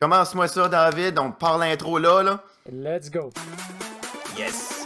Commence-moi ça, David. On part l'intro là, là. Let's go. Yes.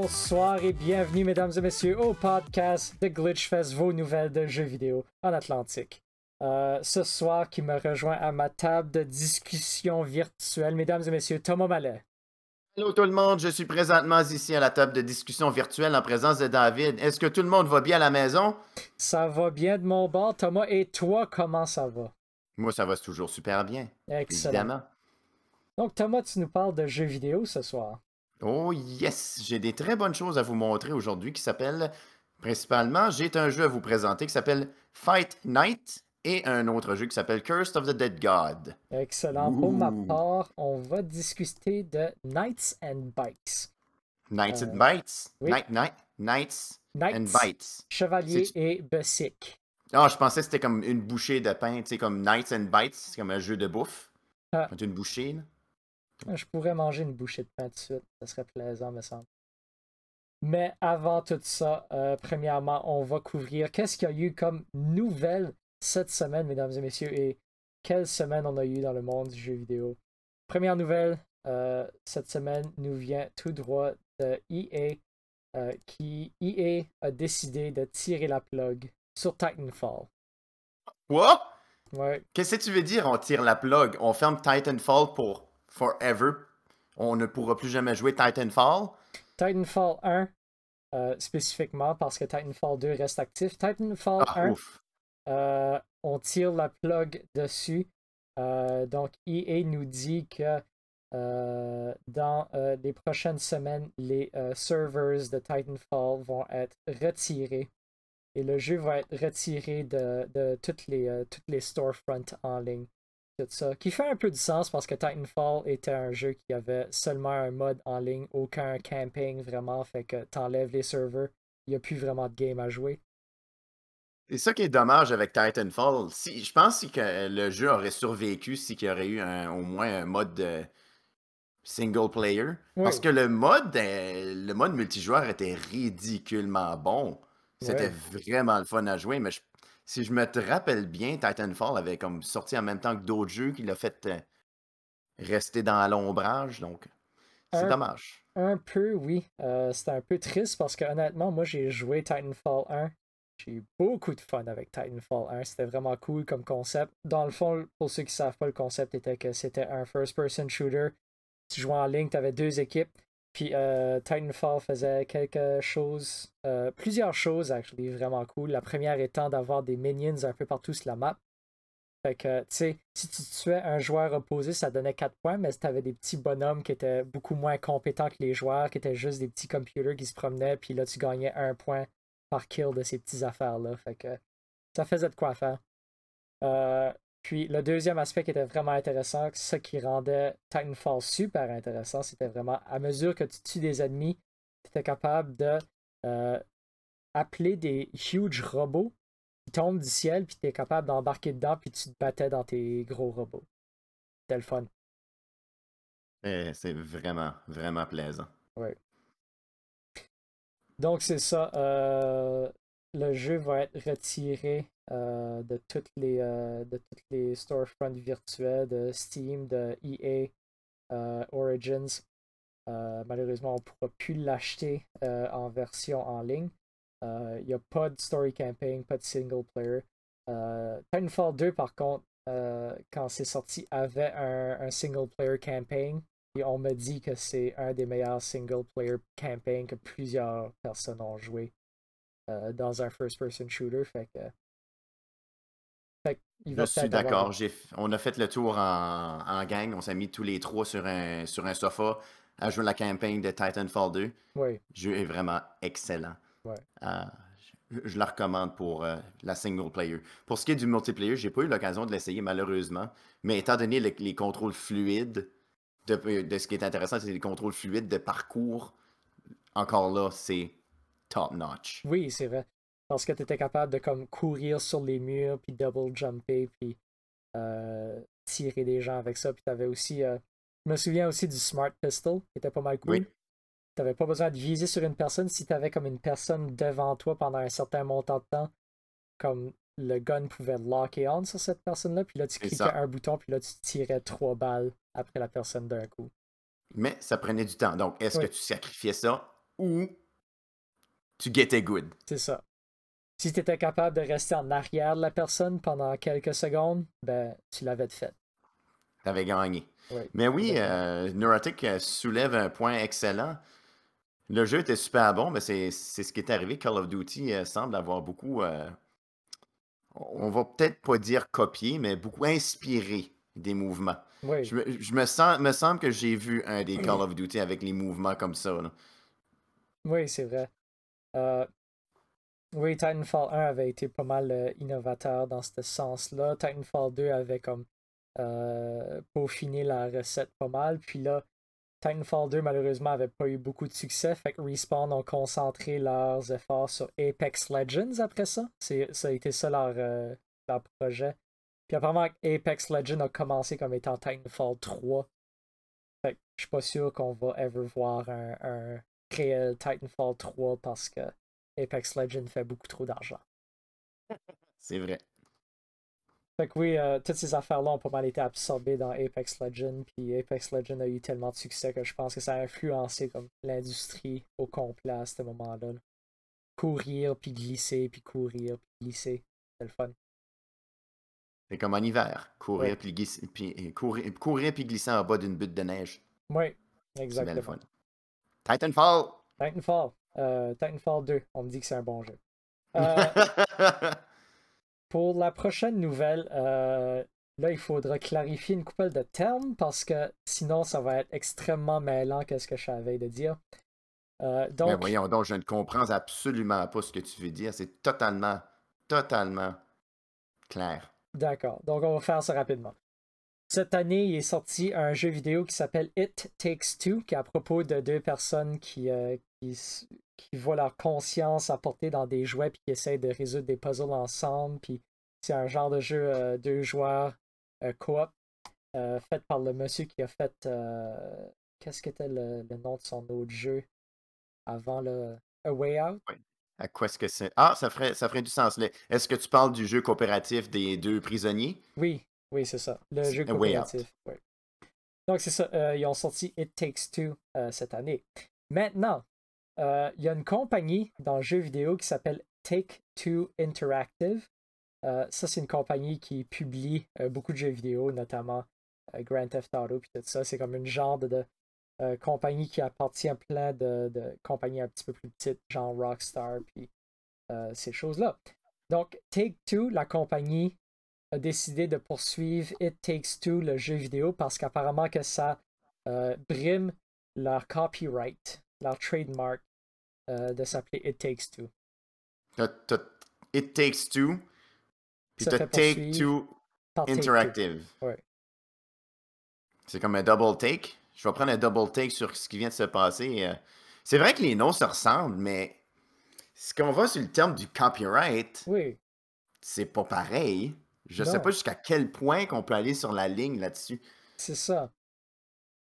Bonsoir et bienvenue, mesdames et messieurs, au podcast de Glitchfest, vos nouvelles de jeux vidéo en Atlantique. Euh, ce soir, qui me rejoint à ma table de discussion virtuelle, mesdames et messieurs, Thomas Mallet. Hello tout le monde, je suis présentement ici à la table de discussion virtuelle en présence de David. Est-ce que tout le monde va bien à la maison? Ça va bien de mon bord, Thomas, et toi, comment ça va? Moi, ça va toujours super bien. Excellent. Évidemment. Donc, Thomas, tu nous parles de jeux vidéo ce soir. Oh yes, j'ai des très bonnes choses à vous montrer aujourd'hui qui s'appellent, principalement, j'ai un jeu à vous présenter qui s'appelle Fight Night et un autre jeu qui s'appelle Cursed of the Dead God. Excellent. Pour ma part, on va discuter de Knights and Bikes. Knights and Euh, Bites? oui. Night, night, Knights and Knights, Bites. Chevalier et Bessic. Ah, je pensais que c'était comme une bouchée de pain, tu sais, comme Knights and Bites, c'est comme un jeu de bouffe. Ah. Une bouchée, là. Je pourrais manger une bouchée de pain tout de suite. Ça serait plaisant, me semble. Mais avant tout ça, euh, premièrement, on va couvrir qu'est-ce qu'il y a eu comme nouvelle cette semaine, mesdames et messieurs, et quelle semaine on a eu dans le monde du jeu vidéo. Première nouvelle, euh, cette semaine nous vient tout droit de EA, euh, qui EA a décidé de tirer la plug sur Titanfall. Quoi? Ouais, Qu'est-ce que tu veux dire, on tire la plug? On ferme Titanfall pour forever? On ne pourra plus jamais jouer Titanfall? Titanfall 1 euh, spécifiquement parce que Titanfall 2 reste actif. Titanfall Ah, 1, ouf. euh, on tire la plug dessus. Euh, donc EA nous dit que dans les prochaines semaines, les servers de Titanfall vont être retirés et le jeu va être retiré de, de toutes, les, toutes les storefronts en ligne. Tout ça. Qui fait un peu de sens parce que Titanfall était un jeu qui avait seulement un mode en ligne, aucun camping vraiment, fait que t'enlèves les serveurs, il n'y a plus vraiment de game à jouer. C'est ça qui est dommage avec Titanfall. Si, je pense que le jeu aurait survécu si qu'il y aurait eu un- au moins un mode de single player. Parce que le mode, euh, le mode multijoueur était ridiculement bon. C'était Ouais. vraiment le fun à jouer, mais je- si je me te rappelle bien, Titanfall avait comme sorti en même temps que d'autres jeux qui l'a fait euh, rester dans l'ombrage, donc c'est dommage. Un peu, oui. Euh, C'était un peu triste parce que honnêtement, moi j'ai joué Titanfall 1. J'ai eu beaucoup de fun avec Titanfall 1. C'était vraiment cool comme concept. Dans le fond, pour ceux qui savent pas, le concept était que c'était un first-person shooter. Tu jouais en ligne, tu avais deux équipes. Puis euh, Titanfall faisait quelque chose, euh, plusieurs choses, actually, vraiment cool. La première étant d'avoir des minions un peu partout sur la map. Fait que, tu sais, si tu tuais un joueur opposé, ça donnait 4 points, mais si t'avais des petits bonhommes qui étaient beaucoup moins compétents que les joueurs, qui étaient juste des petits computers qui se promenaient, puis là, tu gagnais un point par kill de ces petites affaires-là. Fait que ça faisait de quoi faire. Euh, puis le deuxième aspect qui était vraiment intéressant, ce qui rendait Titanfall super intéressant, c'était vraiment à mesure que tu tues des ennemis, tu étais capable de euh, appeler des huge robots qui tombent du ciel, puis tu es capable d'embarquer dedans, puis tu te battais dans tes gros robots. C'était le fun. Eh, C'est vraiment, vraiment plaisant. Donc c'est ça. euh, le jeu va être retiré euh, de toutes les euh, de toutes les storefronts virtuels de Steam, de EA, euh, Origins. Malheureusement, on ne pourra plus l'acheter en version en ligne. Il n'y a pas de story campaign, pas de single player. Titanfall 2, par contre, quand c'est sorti, avait un, un single player campaign. Et on me dit que c'est un des meilleurs single player campaign que plusieurs personnes ont joué dans un first-person shooter. Fait que. Fait que il va Je suis d'accord. On a fait le tour en, en gang. On s'est mis tous les trois sur un, sur un sofa à jouer la campagne de Titanfall 2. des- Oui, Le jeu est vraiment excellent. Ouais. Euh, je, je la recommande pour euh, la single player. Pour ce qui est du multiplayer, j'ai pas eu l'occasion de l'essayer malheureusement. Mais étant donné le- les contrôles fluides, de, de ce qui est intéressant, c'est les contrôles fluides de parcours. Encore là, c'est top notch. oui, c'est vrai. parce que tu étais capable de comme courir sur les murs, puis double jumper, puis euh, tirer des gens avec ça. Puis tu avais aussi. Euh, je me souviens aussi du Smart Pistol, qui était pas mal cool. Oui. Tu n'avais pas besoin de viser sur une personne si tu avais comme une personne devant toi pendant un certain montant de temps. Comme le gun pouvait locker on sur cette personne-là, puis là tu cliquais ça. un bouton, puis là tu tirais trois balles après la personne d'un coup. Mais ça prenait du temps. Donc, est-ce Oui. que tu sacrifiais ça ou tu gettais good? C'est ça. Si tu étais capable de rester en arrière de la personne pendant quelques secondes, ben tu l'avais fait. T'avais gagné. Oui. Mais oui, euh, Neurotic euh, soulève un point excellent. Le jeu était super bon, mais c'est ce qui est arrivé. Call of Duty euh, semble avoir beaucoup, euh, on va peut-être pas dire copié, mais beaucoup inspiré des mouvements. Oui. Je me, je me sens, me semble que j'ai vu un des Call of Duty avec les mouvements comme ça. là. Oui, c'est vrai. Euh, oui, Titanfall 1 avait été pas mal euh, innovateur dans ce sens-là. Titanfall 2 avait comme euh, peaufiné la recette pas mal. Puis là, Titanfall 2 malheureusement avait pas eu beaucoup de succès. Fait que Respawn ont concentré leurs efforts sur Apex Legends après ça. C'est, ça a été ça leur, leur projet. Puis apparemment Apex Legends a commencé comme étant Titanfall 3. Fait que je suis pas sûr qu'on va ever voir un réel Titanfall 3 parce que Apex Legends fait beaucoup trop d'argent. C'est vrai. Fait que oui, euh, toutes ces affaires-là ont pas mal été absorbées dans Apex Legends, puis Apex Legends a eu tellement de succès que je pense que ça a influencé comme l'industrie au complet à ce moment-là. là. Courir, puis glisser, puis courir, puis glisser. C'est le fun. C'est comme en hiver. Courir Ouais. puis glisser, puis, euh, courir, courir puis glisser en bas d'une butte de neige. Oui, C'est bien le exactement. fun. Titanfall! Titanfall. Euh, Titanfall 2, on me dit que c'est un bon jeu. Euh, Pour la prochaine nouvelle, euh, là, il faudra clarifier une couple de termes parce que sinon, ça va être extrêmement mêlant qu'est-ce que je savais de dire. Mais donc, voyons donc, je ne comprends absolument pas ce que tu veux dire. C'est totalement, totalement clair. d'accord. Donc, on va faire ça rapidement. Cette année, il est sorti un jeu vidéo qui s'appelle It Takes Two, qui est à propos de deux personnes qui, euh, qui, s- qui voient leur conscience apportée dans des jouets puis qui essayent de résoudre des puzzles ensemble. Puis c'est un genre de jeu euh, deux joueurs euh, coop fait par le monsieur qui a fait. Qu'est-ce qu'était le, le nom de son autre jeu avant le A Way Out? À quoi est-ce que c'est? Ah, ça ferait, ça ferait du sens. Est-ce que tu parles du jeu coopératif des deux prisonniers? Oui, oui, c'est ça. Le jeu coopératif. oui. Donc, c'est ça. euh, ils ont sorti It Takes Two euh, cette année. Maintenant, euh, il y a une compagnie dans le jeu vidéo qui s'appelle Take Two Interactive. Ça, c'est une compagnie qui publie beaucoup de jeux vidéo, notamment Grand Theft Auto puis tout ça. C'est comme une genre de, de, compagnie qui appartient à plein de, de compagnies un petit peu plus petites, genre Rockstar puis ces choses-là. Donc, Take Two, la compagnie, a décidé de poursuivre It Takes Two, le jeu vidéo, parce qu'apparemment que ça euh, brime leur copyright, leur trademark euh, de s'appeler It Takes Two. It Takes Two, puis t'as Take Two. Interactive. Ouais. C'est comme un double take. Je vais prendre un double take sur ce qui vient de se passer. euh. C'est vrai que les noms se ressemblent, mais si on va sur le terme du copyright, Oui, c'est pas pareil. Je sais Non. pas jusqu'à quel point qu'on peut aller sur la ligne là-dessus. c'est ça.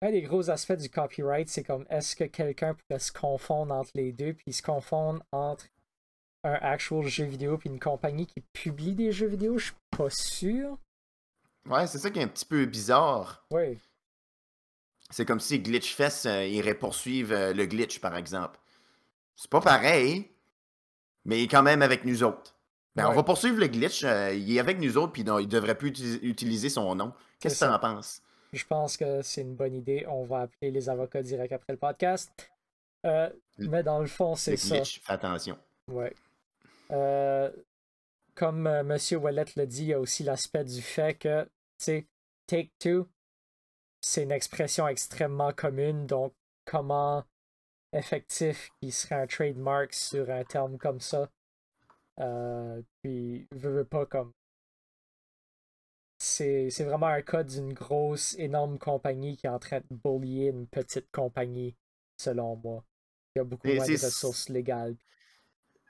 Un des gros aspects du copyright, c'est comme est-ce que quelqu'un pourrait se confondre entre les deux, puis se confondre entre un actual jeu vidéo puis une compagnie qui publie des jeux vidéo, je suis pas sûr. Ouais, c'est ça qui est un petit peu bizarre. Oui, C'est comme si Glitchfest euh, irait poursuivre euh, le glitch, par exemple. C'est pas pareil, mais il est quand même avec nous autres. Ben, On va poursuivre le glitch, euh, il est avec nous autres, puis non, il devrait plus uti- utiliser son nom. Qu'est-ce que tu en penses? Je pense que c'est une bonne idée. On va appeler les avocats direct après le podcast. Euh, Le- mais dans le fond, c'est Le ça. glitch, fais attention. Ouais. Euh, comme Monsieur Wallet l'a dit, il y a aussi l'aspect du fait que, tu sais, Take Two, c'est une expression extrêmement commune. Donc, comment effectif il serait un trademark sur un terme comme ça? Euh, puis, veut, veut pas comme c'est vraiment un cas d'une grosse, énorme compagnie qui est en train de bullier une petite compagnie, selon moi. Il y a beaucoup Et moins de c'est- ressources légales.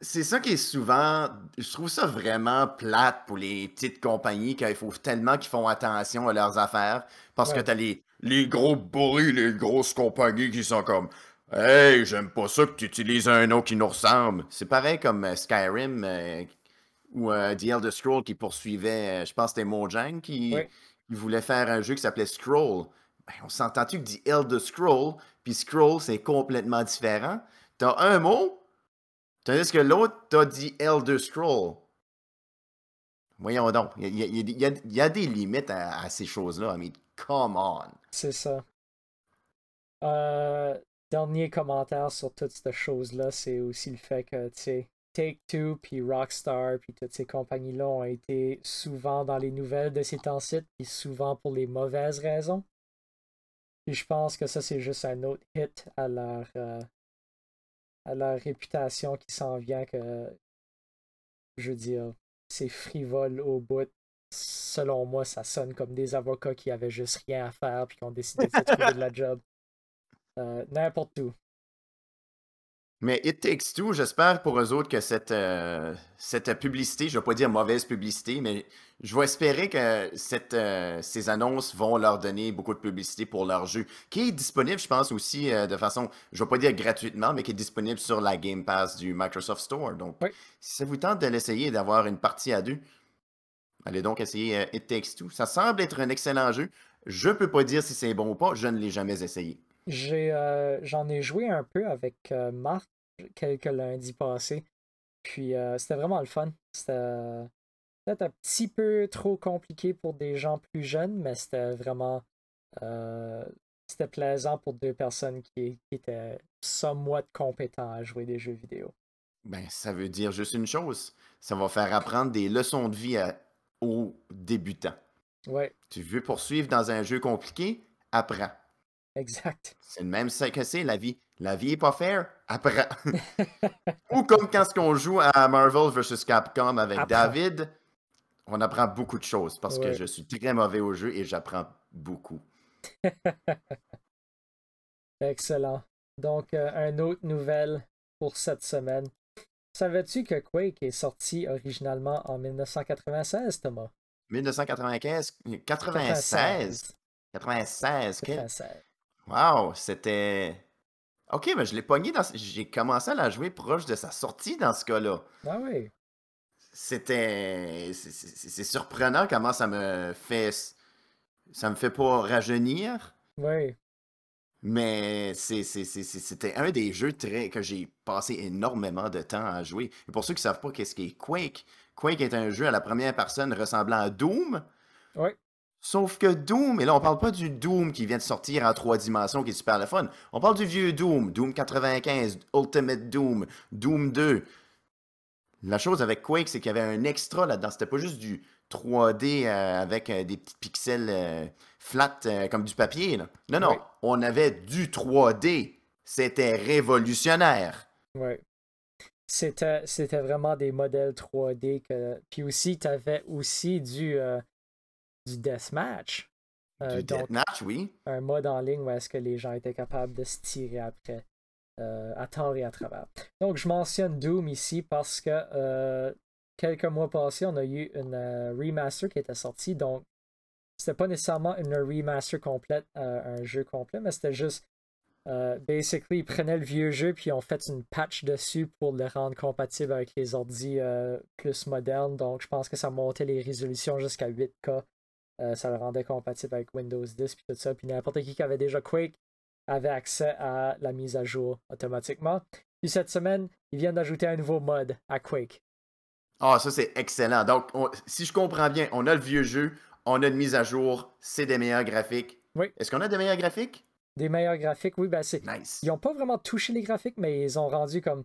c'est ça qui est souvent. Je trouve ça vraiment plate pour les petites compagnies qu'il faut tellement qu'ils font attention à leurs affaires. Parce que t'as les, les gros bourrus, les grosses compagnies qui sont comme Hey, j'aime pas ça que tu utilises un nom qui nous ressemble. C'est pareil comme euh, Skyrim euh, ou euh, The Elder Scroll qui poursuivait, je pense que c'était Mojang qui, voulait faire un jeu qui s'appelait Scroll. Ben, on s'entend-tu que The Elder Scroll, puis Scroll, c'est complètement différent? T'as un mot, tandis que l'autre, t'as dit Elder Scroll. Voyons donc, il y, a, des limites à, ces choses-là. I mean, come on. C'est ça. Euh, dernier commentaire sur toute cette chose-là, c'est aussi le fait que, tu sais, Take-Two, puis Rockstar, puis toutes ces compagnies-là ont été souvent dans les nouvelles de ces temps-ci, puis souvent pour les mauvaises raisons. Puis je pense que ça, c'est juste un autre hit à leur, euh, à leur réputation qui s'en vient que, je veux dire, c'est frivole au bout. Selon moi, ça sonne comme des avocats qui avaient juste rien à faire puis qui ont décidé de se trouver de la job. Euh, n'importe où. Mais It Takes Two, j'espère pour eux autres que cette, euh, cette publicité, je ne vais pas dire mauvaise publicité, mais je vais espérer que cette, euh, ces annonces vont leur donner beaucoup de publicité pour leur jeu, qui est disponible, je pense, aussi de façon, je ne vais pas dire gratuitement, mais qui est disponible sur la Game Pass du Microsoft Store. Donc, si ça vous tente de l'essayer et d'avoir une partie à deux, allez donc essayer It Takes Two. Ça semble être un excellent jeu. Je ne peux pas dire si c'est bon ou pas, je ne l'ai jamais essayé. J'ai, euh, j'en ai joué un peu avec euh, Marc quelques lundis passés. Puis euh, c'était vraiment le fun. C'était peut-être un petit peu trop compliqué pour des gens plus jeunes, mais c'était vraiment c'était plaisant pour deux personnes qui, qui étaient somewhat compétents à jouer des jeux vidéo. Ben, ça veut dire juste une chose. Ça va faire apprendre des leçons de vie aux débutants. Ouais. Tu veux poursuivre dans un jeu compliqué? Apprends. Exact. C'est le même que c'est la vie. La vie est pas fair, apprends. Ou comme quand on joue à Marvel vs Capcom avec David, on apprend beaucoup de choses parce que je suis très mauvais au jeu et j'apprends beaucoup. Excellent. Donc, euh, une autre nouvelle pour cette semaine. Savais-tu que Quake est sorti originalement en 1996, Thomas? 1995? 96? 96. 96. Wow, c'était. Ok, mais je l'ai pogné dans. J'ai commencé à la jouer proche de sa sortie dans ce cas-là. Ah oui. C'était. C'est surprenant comment ça me fait. Ça me fait pas rajeunir. Oui. Mais c'était un des jeux très, que j'ai passé énormément de temps à jouer. Et pour ceux qui ne savent pas qu'est-ce qu'est Quake, Quake est un jeu à la première personne ressemblant à Doom. Oui. Sauf que Doom, et là on parle pas du Doom qui vient de sortir en trois dimensions qui est super le fun. On parle du vieux Doom, Doom 95, Ultimate Doom, Doom 2. La chose avec Quake, c'est qu'il y avait un extra là-dedans. C'était pas juste du 3D euh, avec euh, des petits pixels euh, flat comme du papier. Non, non, on avait du 3D. C'était révolutionnaire. Oui. C'était, c'était vraiment des modèles 3D. Que... Puis aussi, tu avais aussi du du deathmatch. Euh, du deathmatch, oui. Un mode en ligne où est-ce que les gens étaient capables de se tirer après, euh, à tort et à travers. Donc, je mentionne Doom ici parce que euh, quelques mois passés, on a eu une remaster qui était sortie. Donc, c'était pas nécessairement une remaster complète, un jeu complet, mais c'était juste basically, ils prenaient le vieux jeu puis ils ont fait une patch dessus pour le rendre compatible avec les ordi plus modernes. Donc, je pense que ça montait les résolutions jusqu'à 8K euh, ça le rendait compatible avec Windows 10 et tout ça. Puis n'importe qui qui avait déjà Quake avait accès à la mise à jour automatiquement. Puis cette semaine, ils viennent d'ajouter un nouveau mode à Quake. Ah, ça c'est excellent. Donc, si je comprends bien, on a le vieux jeu, on a une mise à jour, c'est des meilleurs graphiques. Oui. Est-ce qu'on a des meilleurs graphiques? Des meilleurs graphiques, oui. Ben c'est. Nice. Ils n'ont pas vraiment touché les graphiques, mais ils ont rendu comme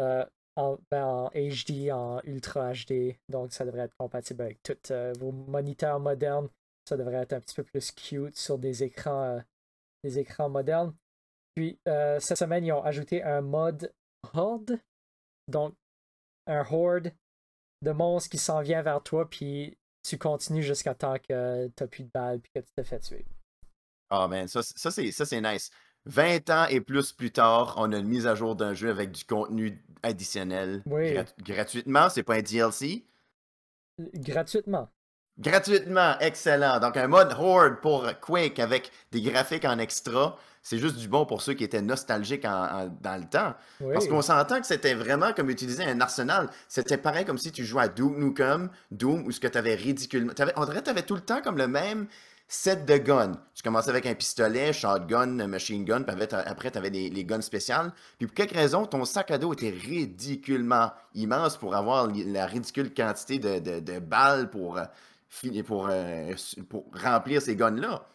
euh, en, HD, ben, en Ultra HD. Donc, ça devrait être compatible avec tous euh, vos moniteurs modernes. Ça devrait être un petit peu plus cute sur des écrans, euh, des écrans modernes. Puis, euh, cette semaine, ils ont ajouté un mode Horde. Donc, un horde de monstres qui s'en vient vers toi, puis tu continues jusqu'à temps que tu n'as plus de balles, puis que tu te fais tuer. Oh, man, ça, ça c'est nice. 20 ans et plus plus tard, on a une mise à jour d'un jeu avec du contenu additionnel Oui. grat- gratuitement. C'est pas un DLC. Gratuitement. Gratuitement, excellent. Donc un mode Horde pour Quake avec des graphiques en extra. C'est juste du bon pour ceux qui étaient nostalgiques en- en- dans le temps. Oui. Parce qu'on s'entend que c'était vraiment comme utiliser un arsenal. C'était pareil comme si tu jouais à Duke Nukem, Doom, où ce que tu avais ridiculement. t'avais- on dirait que tu avais tout le temps comme le même set de guns. Tu commençais avec un pistolet, shotgun, machine gun, puis après tu avais les, les guns spéciales. Puis pour quelque raison, ton sac à dos était ridiculement immense pour avoir la ridicule quantité de, de- de balles pour, euh, pour, euh, pour remplir ces guns-là.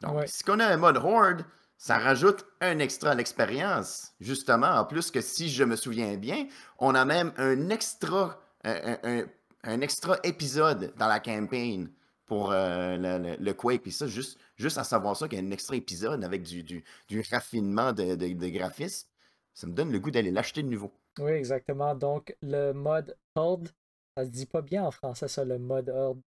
Donc, Ouais. si on a un mode Horde, ça rajoute un extra à l'expérience. Justement, en plus que si je me souviens bien, on a même un extra, un- un- un extra épisode dans la campagne pour euh, le, Quake. Puis ça, juste, juste à savoir ça, qu'il y a un extra épisode avec du, du, du raffinement de, de, de graphisme, ça me donne le goût d'aller l'acheter de nouveau. Oui, exactement. Donc, le mode Horde, ça se dit pas bien en français, ça, le mode Horde.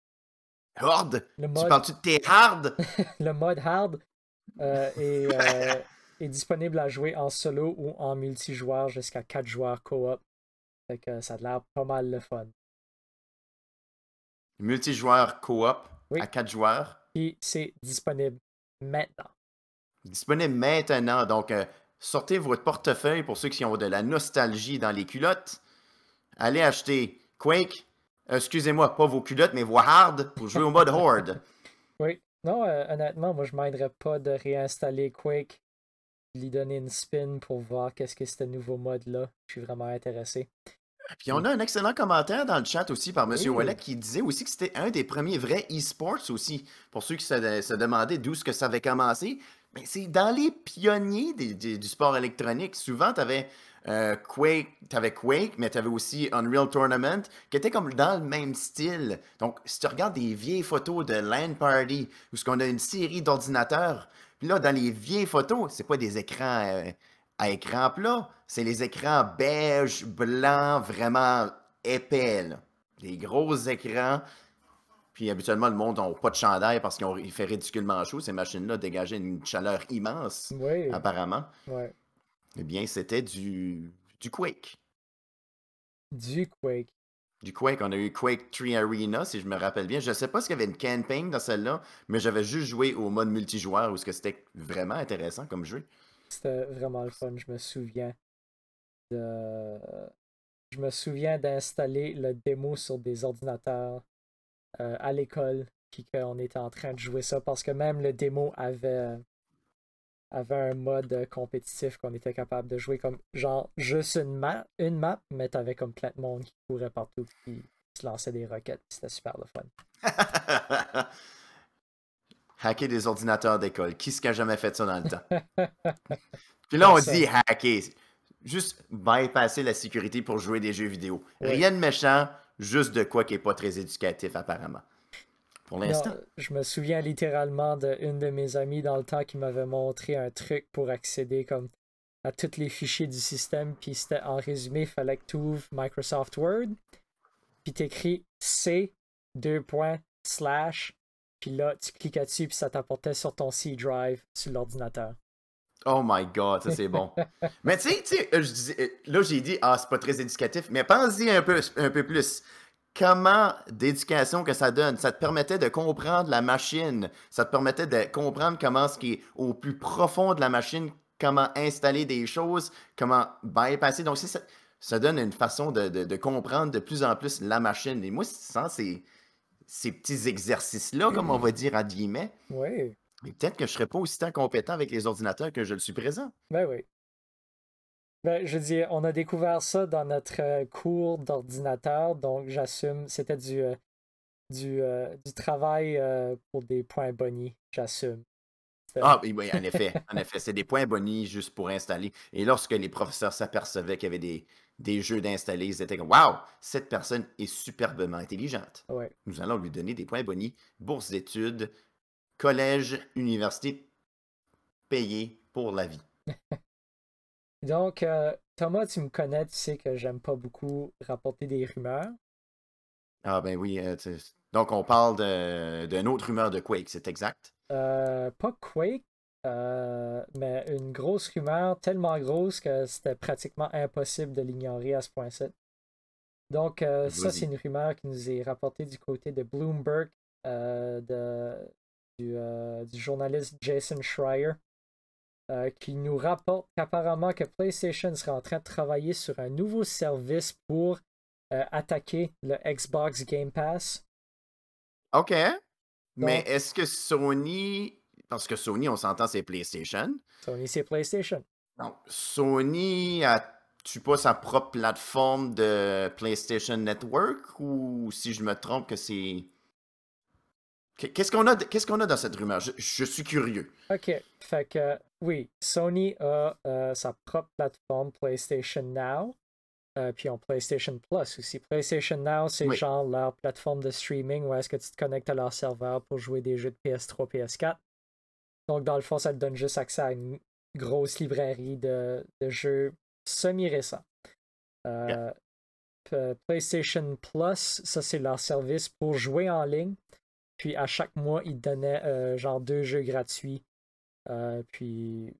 Horde! Le Tu mode, parles-tu de tes hard? le mode Hard euh, est, euh, est disponible à jouer en solo ou en multijoueur jusqu'à 4 joueurs coop. Fait que ça a l'air pas mal le fun. Multijoueur coop Oui. à 4 joueurs. Puis c'est disponible maintenant. Disponible maintenant. Donc, euh, sortez votre portefeuille pour ceux qui ont de la nostalgie dans les culottes. Allez acheter Quake. Euh, Excusez-moi, pas vos culottes, mais vos hard pour jouer au mode Horde. Oui. Non, euh, honnêtement, moi, je m'aiderais pas de réinstaller Quake, lui donner une spin pour voir qu'est-ce que ce nouveau mode-là. Je suis vraiment intéressé. Puis on a un excellent commentaire dans le chat aussi par M. Wallet qui disait aussi que c'était un des premiers vrais e-sports aussi. Pour ceux qui se, se demandaient d'où ce que ça avait commencé, c'est dans les pionniers des- des- du sport électronique. Souvent, tu avais Quake, t'avais Quake, mais tu avais aussi Unreal Tournament, qui était comme dans le même style. Donc, si tu regardes des vieilles photos de LAN Party, où ce qu'on a une série d'ordinateurs, puis là, dans les vieilles photos, c'est pas des écrans euh, à écran plat, c'est les écrans beige, blanc, vraiment épais, là. Des gros écrans. Puis habituellement, le monde n'a pas de chandail parce qu'il fait ridiculement chaud. Ces machines-là dégageaient une chaleur immense, Oui. apparemment. Ouais. Eh bien, c'était du, du Quake. Du Quake. Du Quake, on a eu Quake 3 Arena, si je me rappelle bien. Je ne sais pas s'il y avait une campaign dans celle-là, mais j'avais juste joué au mode multijoueur où ce que c'était vraiment intéressant comme jeu. C'était vraiment le fun. Je me souviens de. Je me souviens d'installer le démo sur des ordinateurs euh, à l'école, puis qu'on était en train de jouer ça parce que même le démo avait, avait un mode euh, compétitif qu'on était capable de jouer comme genre juste une map, une map mais t'avais comme plein de monde qui courait partout qui se lançait des roquettes. C'était super le fun. Hacker des ordinateurs d'école. Qui ce qui a jamais fait ça dans le temps? Puis là, on dit hacker. Juste bypasser la sécurité pour jouer des jeux vidéo. Ouais. Rien de méchant, juste de quoi qui n'est pas très éducatif, apparemment. Pour l'instant. Je me souviens littéralement d'une de mes amies dans le temps qui m'avait montré un truc pour accéder comme à tous les fichiers du système. Puis c'était en résumé, il fallait que tu ouvres Microsoft Word. Puis t'écris C, deux points, slash. Puis là, tu cliques dessus, puis ça t'apportait sur ton C drive sur l'ordinateur. Oh my god, ça c'est bon. mais tu sais, euh, je là j'ai dit, ah, c'est pas très éducatif, mais pense-y un peu, un peu plus. Comment d'éducation que ça donne? Ça te permettait de comprendre la machine. Ça te permettait de comprendre comment ce qui est au plus profond de la machine, comment installer des choses, comment bypasser. Donc, ça, ça donne une façon de, de- comprendre de plus en plus la machine. Et moi, sans ces, ces petits exercices-là, comme on va dire à guillemets, Oui, mais peut-être que je serais pas aussi tant compétent avec les ordinateurs que je le suis présent. ben oui. Ben, je dis, on a découvert ça dans notre euh, cours d'ordinateur, donc j'assume, c'était du, euh, du, euh, du travail euh, pour des points bonnies, j'assume. Ah, oui, oui, en effet, en effet, c'est des points bonnies juste pour installer. Et lorsque les professeurs s'apercevaient qu'il y avait des, des jeux d'installer, ils étaient comme Waouh, cette personne est superbement intelligente. Ouais. Nous allons lui donner des points bonnies, bourse d'études, collège, université, payé pour la vie. Donc, euh, Thomas, tu me connais, tu sais que j'aime pas beaucoup rapporter des rumeurs. Ah, ben oui. euh, donc, on parle d'une autre rumeur de Quake, c'est exact? Euh, pas Quake, mais une grosse rumeur, tellement grosse que c'était pratiquement impossible de l'ignorer à ce point-ci. Donc, ça, c'est une rumeur qui nous est rapportée du côté de Bloomberg, de, du, du, journaliste Jason Schreier. Euh, qui nous rapporte qu'apparemment que PlayStation serait en train de travailler sur un nouveau service pour euh, attaquer le Xbox Game Pass. OK. Mais est-ce que Sony. Parce que Sony, on s'entend, c'est PlayStation. Sony, c'est PlayStation. Donc, Sony a-tu pas sa propre plateforme de PlayStation Network ou si je me trompe que c'est Qu'est-ce qu'on a, qu'est-ce qu'on a dans cette rumeur? Je, suis curieux. OK. Fait que, oui, Sony a euh, sa propre plateforme PlayStation Now. Euh, puis en PlayStation Plus aussi. PlayStation Now, c'est genre leur plateforme de streaming où est-ce que tu te connectes à leur serveur pour jouer des jeux de PS3, PS4. Donc, dans le fond, ça te donne juste accès à une grosse librairie de, jeux semi-récents. Euh, PlayStation Plus, ça, c'est leur service pour jouer en ligne. Puis à chaque mois, ils donnaient euh, genre deux jeux gratuits. Euh, puis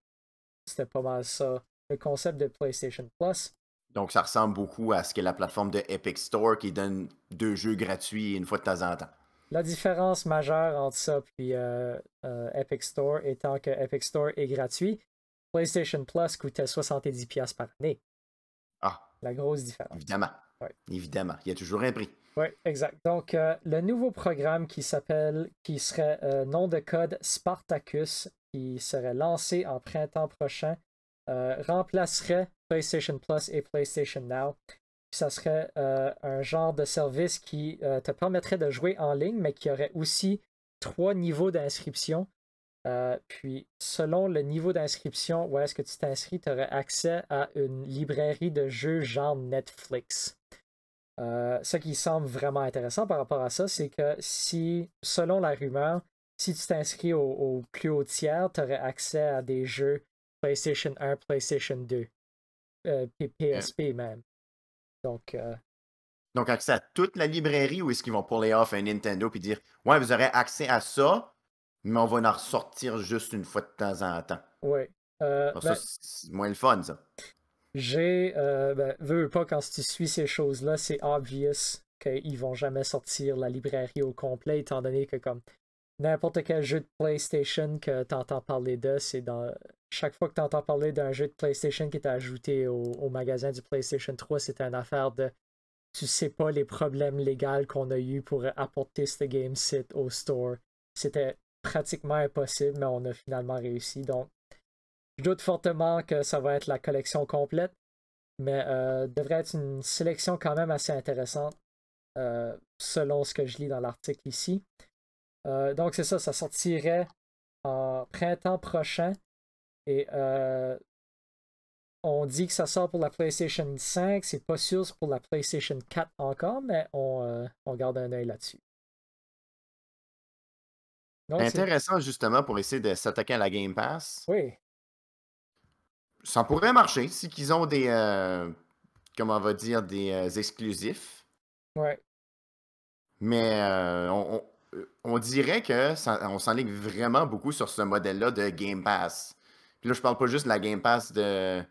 c'était pas mal ça. Le concept de PlayStation Plus. Donc ça ressemble beaucoup à ce qu'est la plateforme de Epic Store qui donne deux jeux gratuits une fois de temps en temps. La différence majeure entre ça et euh, Epic Store étant que Epic Store est gratuit, PlayStation Plus coûtait 70$ par année. Ah. La grosse différence. Évidemment. Évidemment. Il y a toujours un prix. Oui, exact. Donc, euh, le nouveau programme qui s'appelle, qui serait euh, nom de code Spartacus, qui serait lancé en printemps prochain, euh, remplacerait PlayStation Plus et PlayStation Now. ça serait un genre de service qui te permettrait de jouer en ligne, mais qui aurait aussi trois niveaux d'inscription. puis, selon le niveau d'inscription où est-ce que tu t'inscris, tu aurais accès à une librairie de jeux genre Netflix. Euh, ce qui semble vraiment intéressant par rapport à ça, c'est que si, selon la rumeur, si tu t'inscris au, plus haut tiers, tu aurais accès à des jeux PlayStation 1, PlayStation 2, euh, PSP même. Donc, euh, Donc, accès à toute la librairie ou est-ce qu'ils vont puller off un Nintendo et dire Ouais, vous aurez accès à ça, mais on va en ressortir juste une fois de temps en temps. Oui. Ben c'est moins le fun, ça. J'ai, euh, ben, veux pas, quand tu suis ces choses-là, c'est obvious qu'ils vont jamais sortir la librairie au complet, étant donné que comme n'importe quel jeu de PlayStation que tu entends parler de, c'est dans. Chaque fois que tu entends parler d'un jeu de PlayStation qui est ajouté au, magasin du PlayStation 3, c'est une affaire de. Tu sais pas les problèmes légaux qu'on a eu pour apporter ce game sit au store. C'était pratiquement impossible, mais on a finalement réussi. Donc, je doute fortement que ça va être la collection complète, mais euh, devrait être une sélection quand même assez intéressante euh, selon ce que je lis dans l'article ici. Euh, donc c'est ça, ça sortirait en printemps prochain et on dit que ça sort pour la PlayStation 5, c'est pas sûr pour la PlayStation 4 encore, mais on, on garde un œil là-dessus. Intéressant justement pour essayer de s'attaquer à la Game Pass. Oui ça pourrait marcher si qu'ils ont des, euh, comment on va dire, des euh, exclusifs. Ouais. Mais euh, on, on, dirait que ça, on s'enligne vraiment beaucoup sur ce modèle-là de Game Pass. Puis là, je parle pas juste de la Game Pass de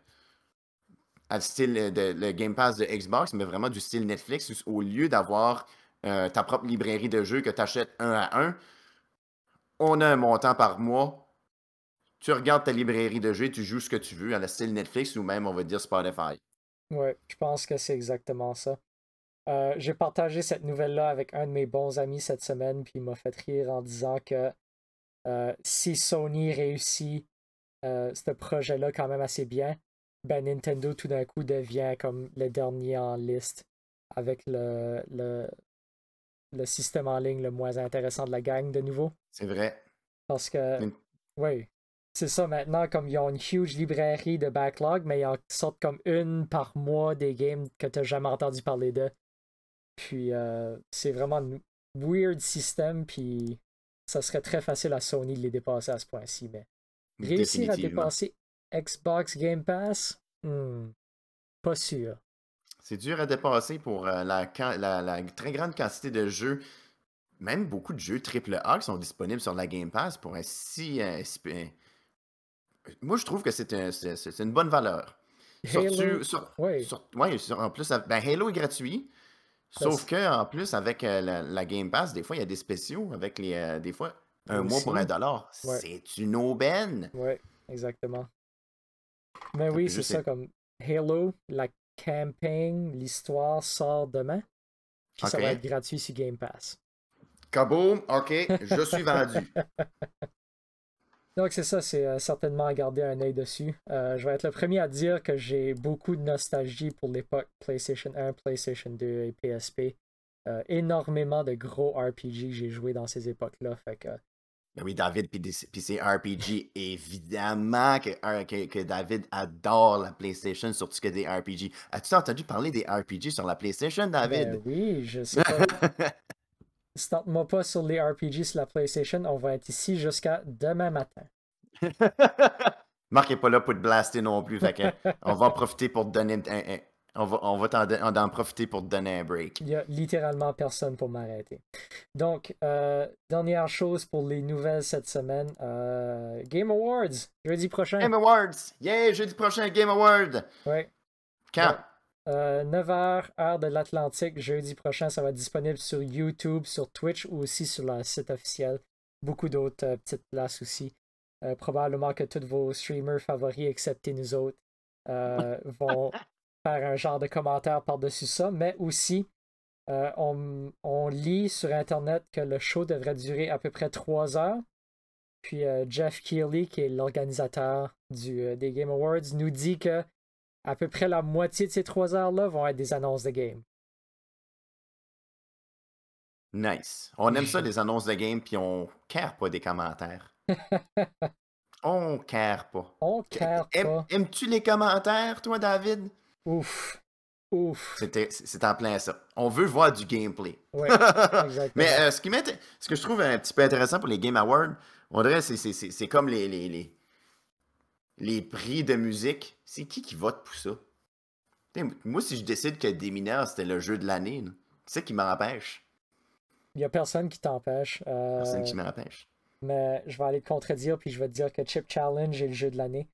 à style de le Game Pass de Xbox, mais vraiment du style Netflix, au lieu d'avoir ta propre librairie de jeux que tu achètes un à un, on a un montant par mois tu regardes ta librairie de jeux, tu joues ce que tu veux à la style Netflix ou même, on va dire, Spotify. Oui, je pense que c'est exactement ça. Euh, j'ai partagé cette nouvelle-là avec un de mes bons amis cette semaine, puis il m'a fait rire en disant que euh, si Sony réussit euh, ce projet-là quand même assez bien, ben Nintendo tout d'un coup devient comme le dernier en liste avec le, le, le système en ligne le moins intéressant de la gang de nouveau. C'est vrai. Parce que, oui, c'est ça maintenant, comme ils ont une huge librairie de backlog, mais ils en sortent comme une par mois des games que tu n'as jamais entendu parler de. Puis euh, c'est vraiment un weird système, puis ça serait très facile à Sony de les dépasser à ce point-ci, mais réussir à dépasser Xbox Game Pass, hmm, pas sûr. C'est dur à dépasser pour euh, la, la, très grande quantité de jeux même beaucoup de jeux AAA qui sont disponibles sur la Game Pass pour un si, euh, Moi, je trouve que c'est un- c'est- c'est une bonne valeur. Halo, sur- oui, sur- ouais, sur- en plus, ben, Halo est gratuit. Sauf que en plus, avec euh, la, la Game Pass, des fois, il y a des spéciaux avec les. euh, des fois, un mois pour un dollar. Ouais. C'est une aubaine. ouais, exactement. Mais oui, c'est ça, comme Halo, la campagne, l'histoire sort demain. Puis ça va être gratuit sur Game Pass. Kaboom, ok, je suis vendu. Donc c'est ça, c'est euh, certainement à garder un œil dessus. Euh, je vais être le premier à dire que j'ai beaucoup de nostalgie pour l'époque PlayStation 1, PlayStation 2 et PSP. Euh, énormément de gros RPG que j'ai joué dans ces époques-là. Fait que Ben oui, David, puis c'est RPG. Évidemment que, que, que David adore la PlayStation, surtout que des RPG. As-tu entendu parler des RPG sur la PlayStation, ben David? oui, je sais pas. Starte-moi pas sur les RPG sur la PlayStation. On va être ici jusqu'à demain matin. Marc est pas là pour te blaster non plus. Fait que on va en profiter pour te donner un- un- on va, on en profiter pour te donner un break. Il y a littéralement personne pour m'arrêter. Donc, euh, dernière chose pour les nouvelles cette semaine. euh, Game Awards, jeudi prochain. Game Awards! Yeah, jeudi prochain, Game Award! Ouais. Quand? Euh, 9h, heure de l'Atlantique, jeudi prochain. Ça va être disponible sur YouTube, sur Twitch ou aussi sur le site officiel. Beaucoup d'autres euh, petites places aussi. Euh, probablement que tous vos streamers favoris, excepté nous autres, euh, vont faire un genre de commentaire par-dessus ça. Mais aussi, euh, on, on lit sur Internet que le show devrait durer à peu près 3 heures. Puis euh, Jeff Keighley, qui est l'organisateur euh, des Game Awards, nous dit que à peu près la moitié de ces trois heures-là vont être des annonces de game. Nice. On aime ça, les annonces de game, puis on care pas des commentaires. On care pas. On care pas. Aimes-tu les commentaires, toi, David? Ouf. Ouf. C'était- C'est en plein ça. On veut voir du gameplay. Ouais, exactement. Mais euh, ce, qui m'int- ce que je trouve un petit peu intéressant pour les Game Awards, on dirait c'est c'est- c'est- c'est comme les, les, les, les prix de musique. C'est qui qui vote pour ça? Moi, si je décide que Des mineurs, c'était le jeu de l'année, c'est qui m'empêche? Il n'y a personne qui t'empêche. euh, Personne qui m'empêche. mais je vais aller te contredire, puis je vais te dire que Chip Challenge est le jeu de l'année.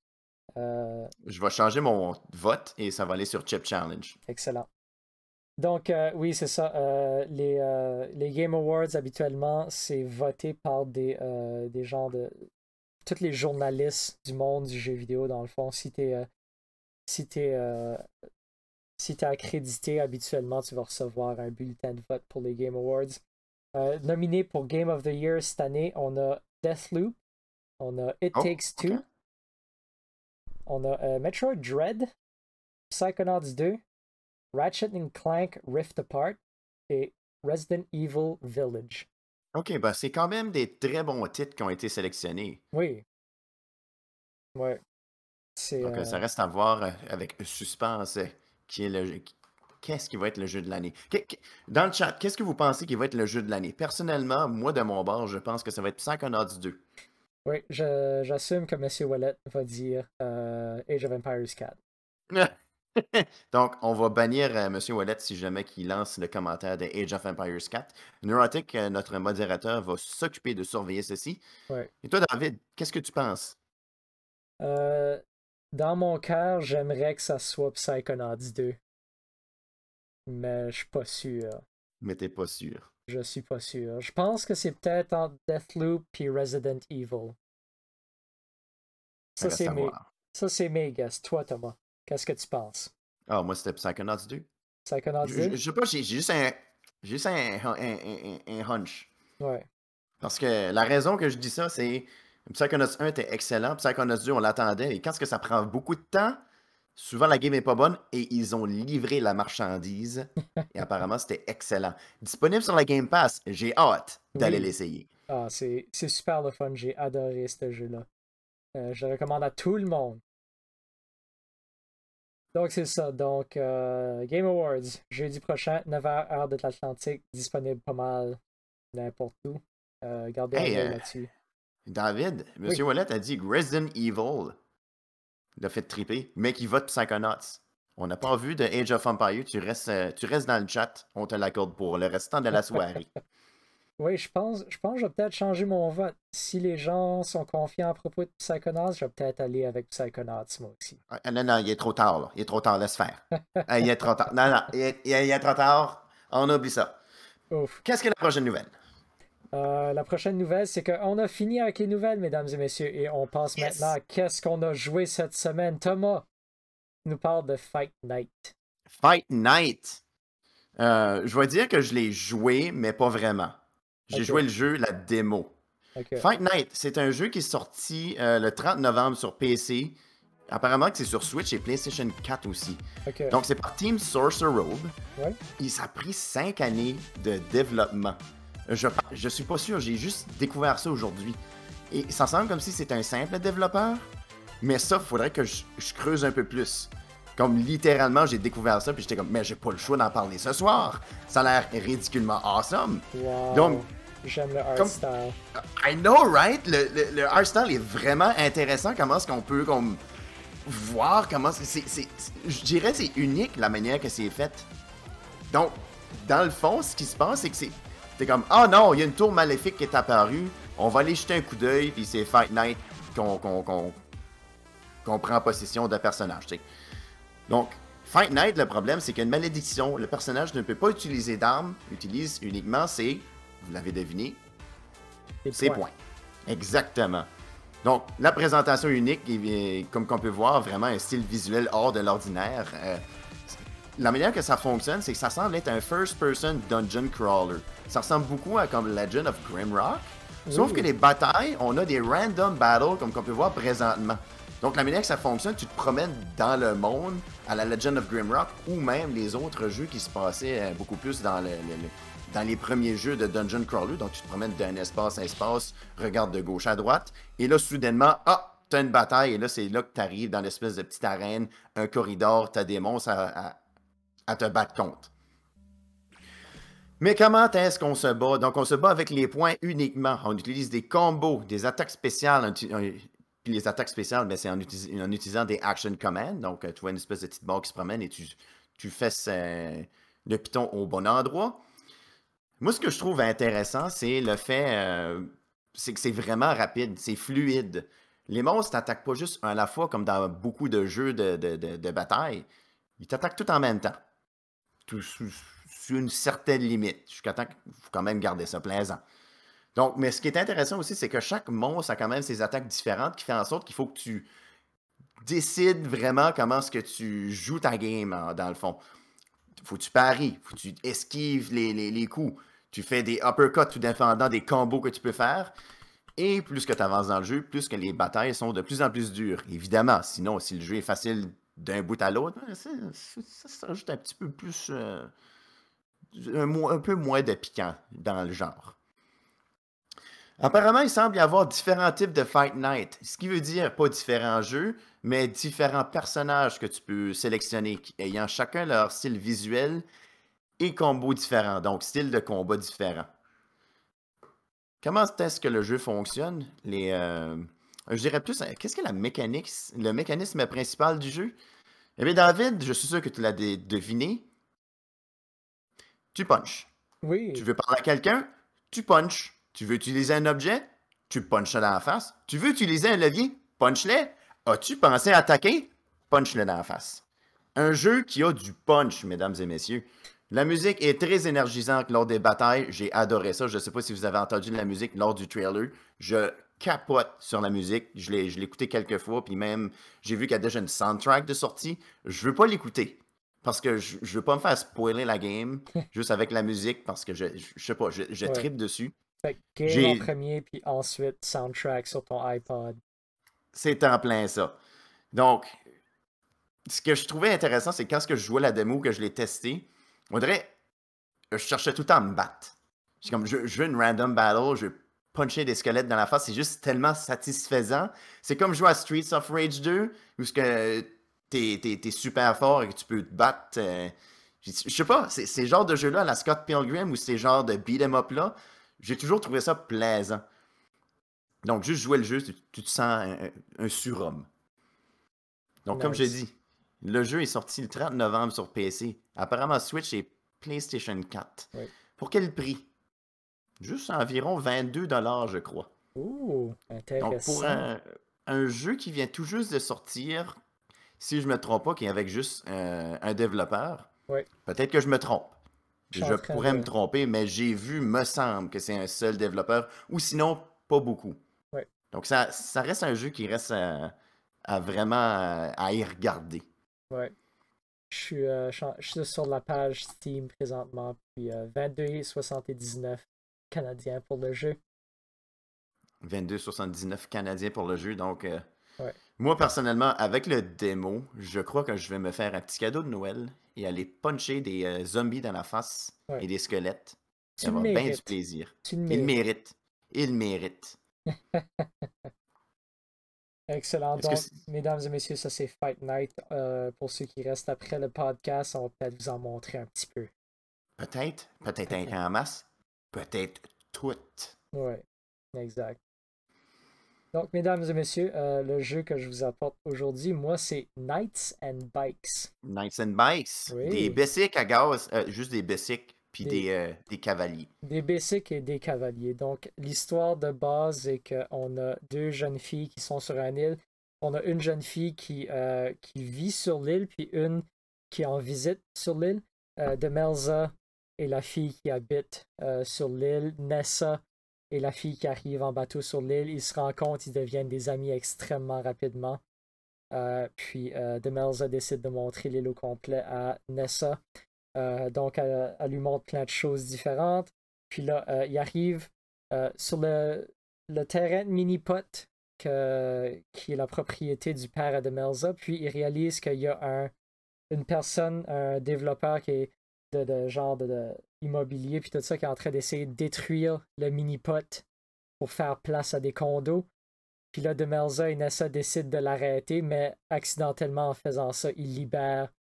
Euh, Je vais changer mon vote et ça va aller sur Chip Challenge. excellent. Donc, euh, oui, c'est ça. euh, les, les Game Awards, habituellement, c'est voté par des, des gens de. Tous les journalistes du monde du jeu vidéo, dans le fond. Si t'es euh, si t'es, euh, si t'es accrédité, habituellement, tu vas recevoir un bulletin de vote pour les Game Awards. Euh, nominé pour Game of the Year cette année, on a Deathloop, on a It Oh, Takes. Two, on a euh, Metroid Dread, Psychonauts 2, Ratchet and Clank Rift Apart et Resident Evil Village. Ok, bah c'est quand même des très bons titres qui ont été sélectionnés. Oui. Ouais. Donc, euh, ça reste à voir euh, avec suspense euh, qui est le Qu'est-ce qui va être le jeu de l'année? Dans le chat, qu'est-ce que vous pensez qui va être le jeu de l'année? Personnellement, moi, de mon bord, je pense que ça va être Psychonauts 2. Oui, je- j'assume que M. Wallet va dire euh, Age of Empires 4. Donc, on va bannir euh, M. Wallet si jamais il lance le commentaire de Age of Empires 4. Neurotic, euh, notre modérateur, va s'occuper de surveiller ceci. Ouais. Et toi, David, qu'est-ce que tu penses? Euh, dans mon cœur, j'aimerais que ça soit Psychonauts 2. Mais je suis pas sûr. Mais t'es pas sûr. Je suis pas sûr. Je pense que c'est peut-être entre Deathloop et Resident Evil. Ça, c'est mes, ça, c'est mes guesses. Toi, Thomas, qu'est-ce que tu penses? Ah, moi, c'était Psychonauts 2. Psychonauts Je, 2? je- je sais pas, j'ai juste un, juste un, un- un- un hunch. Ouais. Parce que la raison que je dis ça, c'est Psychonauts 1 était excellent, Psychonauts 2, on l'attendait, et quand est-ce que ça prend beaucoup de temps, souvent la game est pas bonne, et ils ont livré la marchandise, et apparemment c'était excellent. Disponible sur la Game Pass, j'ai hâte d'aller Oui. l'essayer. Ah, c'est c'est super le fun. J'ai adoré ce jeu-là. Euh, je le recommande à tout le monde. Donc, c'est ça. Donc, euh, Game Awards, jeudi prochain, 9h, heure de l'Atlantique, disponible pas mal n'importe où. Euh, gardez un Hey, œil euh, là-dessus. David, M. Oui. Wallet a dit Resident Evil l'a fait triper, mais qu'il vote Psychonauts. On n'a pas vu de Age of Empire, tu restes, euh, tu restes dans le chat, on te l'accorde pour le restant de la soirée. Oui, je pense, je pense que je vais peut-être changer mon vote. Si les gens sont confiants à propos de Psychonauts, je vais peut-être aller avec Psychonauts, moi aussi. Ah, non, non, il est trop tard, là. Il est trop tard, laisse faire. Ah, il est trop tard. Non, non, il est, il est trop tard. On oublie ça. Ouf. Qu'est-ce que la prochaine nouvelle? Euh, la prochaine nouvelle, c'est qu'on a fini avec les nouvelles, mesdames et messieurs, et on passe Yes. maintenant à qu'est-ce qu'on a joué cette semaine. Thomas nous parle de Fight Night. Fight Night. Euh, je vais dire que je l'ai joué, mais pas vraiment. J'ai joué le jeu, la démo. Fight Night, c'est un jeu qui est sorti euh, le 30 novembre sur PC. Apparemment que c'est sur Switch et PlayStation 4 aussi. Donc c'est par Team Sorcerer Robe. Ouais. Et ça a pris cinq années de développement. Je, je suis pas sûr, j'ai juste découvert ça aujourd'hui. Et ça semble comme si c'était un simple développeur, mais ça, faudrait que je, je creuse un peu plus. Comme littéralement, j'ai découvert ça, puis j'étais comme, mais j'ai pas le choix d'en parler ce soir. Ça a l'air ridiculement awesome. Wow. Donc, J'aime le art comme- style. I know, right? Le, le, le art style est vraiment intéressant. Comment est-ce qu'on peut comme, voir comment. c'est- Je dirais c'est unique la manière que c'est fait. Donc, dans le fond, ce qui se passe, c'est que c'est. T'es comme, ah non, il y a une tour maléfique qui est apparue. On va aller jeter un coup d'œil, puis c'est Fight Night qu'on prend possession d'un personnage. Donc, Fight Night, le problème, c'est qu'il y a une malédiction. Le personnage ne peut pas utiliser d'armes, utilise uniquement ses, vous l'avez deviné, c'est points. points. Exactement. Donc, la présentation unique, et, comme qu'on peut voir, vraiment un style visuel hors de l'ordinaire. Euh, la manière que ça fonctionne, c'est que ça semble être un first-person dungeon crawler. Ça ressemble beaucoup à comme Legend of Grimrock. Sauf Oui. que les batailles, on a des random battles, comme qu'on peut voir présentement. Donc, la manière que ça fonctionne, tu te promènes dans le monde à la Legend of Grimrock ou même les autres jeux qui se passaient euh, beaucoup plus dans, le, le- le- dans les premiers jeux de Dungeon Crawler. Donc, tu te promènes d'un espace à espace, regarde de gauche à droite, et là, soudainement, ah, t'as une bataille, et là, c'est là que t'arrives dans l'espèce de petite arène, un corridor, t'as des monstres à, te battre contre. Mais comment est-ce qu'on se bat? Donc, on se bat avec les points uniquement. On utilise des combos, des attaques spéciales. euh, Puis les attaques spéciales, ben, c'est en, utilisant des action commands. Donc, euh, tu vois une espèce de petite barre qui se promène et tu, tu fais ce- le piton au bon endroit. Moi, ce que je trouve intéressant, c'est le fait euh, c'est que c'est vraiment rapide, c'est fluide. Les monstres t'attaquent pas juste à la fois comme dans beaucoup de jeux de, de- de- bataille. Ils t'attaquent tout en même temps. Sous, une certaine limite. Jusqu'à temps faut quand même garder ça plaisant. Donc, mais ce qui est intéressant aussi, c'est que chaque monstre a quand même ses attaques différentes qui fait en sorte qu'il faut que tu décides vraiment comment est-ce que tu joues ta game, dans le fond. Faut que tu paries, faut que tu esquives les, les- les coups. Tu fais des uppercuts tout dépendant des combos que tu peux faire. Et plus que tu avances dans le jeu, plus que les batailles sont de plus en plus dures. Évidemment, sinon, si le jeu est facile d'un bout à l'autre, ben, ça, rajoute un petit peu plus. euh, un, peu moins de piquant dans le genre. Apparemment, il semble y avoir différents types de Fight Night, ce qui veut dire pas différents jeux, mais différents personnages que tu peux sélectionner, ayant chacun leur style visuel et combo différents, donc style de combat différent. Comment est-ce que le jeu fonctionne? Les, euh, je dirais plus, euh, qu'est-ce que la mécanique, le mécanisme principal du jeu? Eh bien, David, je suis sûr que tu l'as deviné. Tu punches. Oui. Tu veux parler à quelqu'un? Tu punches. Tu veux utiliser un objet? Tu punches dans la face. Tu veux utiliser un levier? Punch-le. As-tu pensé à attaquer? Punch-le dans la face. Un jeu qui a du punch, mesdames et messieurs. La musique est très énergisante lors des batailles. J'ai adoré ça. Je ne sais pas si vous avez entendu la musique lors du trailer. Je capote sur la musique. Je l'ai écouté quelques fois. Puis même, j'ai vu qu'il y a déjà une soundtrack de sortie. Je veux pas l'écouter. Parce que je, je veux pas me faire spoiler la game juste avec la musique. Parce que je, je, je sais pas, je, je Ouais. tripe dessus. Fait que game en premier, puis ensuite soundtrack sur ton iPod. C'est en plein ça. Donc, ce que je trouvais intéressant, c'est quand ce que je jouais la démo, que je l'ai testé, on dirait, je cherchais tout le temps à me battre. C'est comme, je, je veux une random battle, je veux puncher des squelettes dans la face, c'est juste tellement satisfaisant. C'est comme jouer à Streets of Rage 2, où ce que t'es, t'es- t'es super fort et que tu peux te battre. euh, je je sais pas, c'est ces genres de jeux-là, la Scott Pilgrim, ou ces genres de beat 'em up-là, j'ai toujours trouvé ça plaisant. Donc, juste jouer le jeu, tu, tu te sens un, surhomme. Donc, comme j'ai dit, le jeu est sorti le 30 novembre sur PC. Apparemment, Switch et PlayStation 4. Oui. Pour quel prix? Juste environ 22 dollars, je crois. Ouh, intéressant. Donc pour un, un jeu qui vient tout juste de sortir, si je me trompe pas, qui est avec juste euh, un développeur, peut-être que je me trompe. Je pourrais de- me tromper, mais j'ai vu, me semble, que c'est un seul développeur, ou sinon, pas beaucoup. Donc ça, ça reste un jeu qui reste à, à vraiment à, à y regarder. Ouais. Je suis, euh, je suis en- je suis sur la page Steam présentement, puis euh, 22,79 canadiens pour le jeu. 22,79 canadiens pour le jeu. Donc, euh, Ouais. moi, personnellement, avec le démo, je crois que je vais me faire un petit cadeau de Noël et aller puncher des euh, zombies dans la face Ouais. et des squelettes. Tu Ça va bien du plaisir. Tu le Il mérite. Il mérite. Excellent. Donc, mesdames et messieurs, ça c'est Fight Night. Euh, pour ceux qui restent après le podcast, on va peut-être vous en montrer un petit peu. Peut-être, peut-être Peut-être. un en masse, peut-être toutes. Ouais, exact. Donc, mesdames et messieurs, euh, le jeu que je vous apporte aujourd'hui, moi, c'est Knights and Bikes. Knights and Bikes, Oui. des bessics à gaz, euh, juste des bessics, puis Des- des, euh, des cavaliers. Des basics et des cavaliers. Donc, l'histoire de base est qu'on a deux jeunes filles qui sont sur une île. On a une jeune fille qui, euh, qui vit sur l'île, puis une qui est en visite sur l'île. Euh, Demelza est la fille qui habite euh, sur l'île. Nessa est la fille qui arrive en bateau sur l'île. Ils se rencontrent, ils deviennent des amis extrêmement rapidement. Puis euh, Demelza décide de montrer l'île au complet à Nessa. Euh, donc, elle, elle lui montre plein de choses différentes. Puis là, euh, il arrive euh, sur le, terrain de mini-pot que- qui est la propriété du père à Demelza. Puis il réalise qu'il y a un, une personne, un développeur qui est de, de genre de, immobilier, puis tout ça, qui est en train d'essayer de détruire le mini-pot pour faire place à des condos. Puis là, Demelza et Nessa décident de l'arrêter, mais accidentellement, en faisant ça, ils libèrent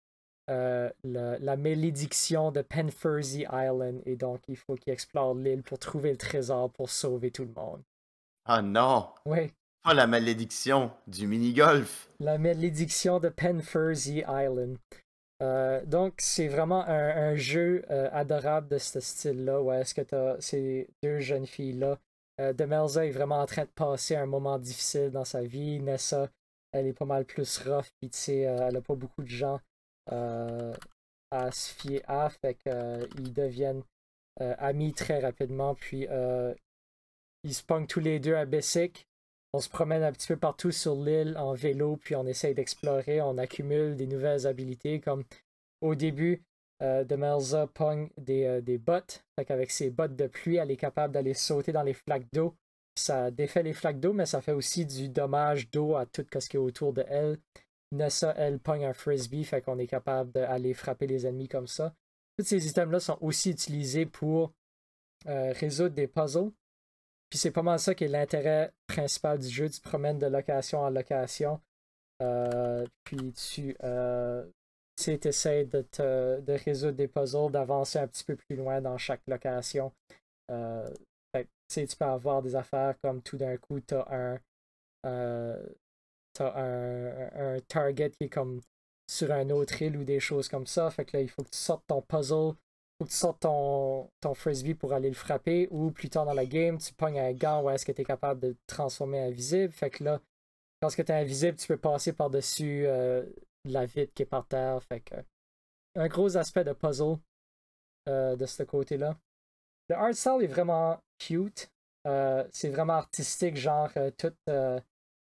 euh, le- la malédiction de Penfurzy Island. Et donc, il faut qu'il explore l'île pour trouver le trésor pour sauver tout le monde. Ah non, Oui, pas la malédiction du mini-golf. la malédiction de Penfurzy Island. Euh, donc, c'est vraiment un, un jeu euh, adorable de ce style-là, où est-ce que tu as ces deux jeunes filles-là. Demelza est vraiment en train de passer un moment difficile dans sa vie. Nessa, elle est pas mal plus rough, puis tu sais, elle a pas beaucoup de gens euh, à se fier à, fait qu'ils deviennent euh, amis très rapidement, puis euh, ils se pognent tous les deux à Bessic. On se promène un petit peu partout sur l'île en vélo, puis on essaye d'explorer, on accumule des nouvelles habilités, comme au début, euh, Demelza pogne des, euh, des bottes, fait qu'avec ses bottes de pluie, elle est capable d'aller sauter dans les flaques d'eau. Ça défait les flaques d'eau, mais ça fait aussi du dommage d'eau à tout ce qui est autour de elle. Nessa, elle, pogne un frisbee, fait qu'on est capable d'aller frapper les ennemis comme ça. Tous ces items-là sont aussi utilisés pour euh, résoudre des puzzles. Puis c'est pas mal ça qui est l'intérêt principal du jeu. Tu promènes de location en location. Euh, puis tu euh, essaies de, te, de résoudre des puzzles, d'avancer un petit peu plus loin dans chaque location. Euh, fait tu peux avoir des affaires comme tout d'un coup, tu as un, un, target qui est comme sur un autre île ou des choses comme ça. Fait que là, il faut que tu sortes ton puzzle, faut que tu sortes ton, frisbee pour aller le frapper, ou plus tard dans la game, tu pognes un gant où est-ce que tu es capable de transformer invisible. Fait que là, quand tu es invisible, tu peux passer par-dessus euh, la vitre qui est par terre. Fait que un gros aspect de puzzle euh, de ce côté-là. Le art style est vraiment cute. Euh, c'est vraiment artistique, genre tout,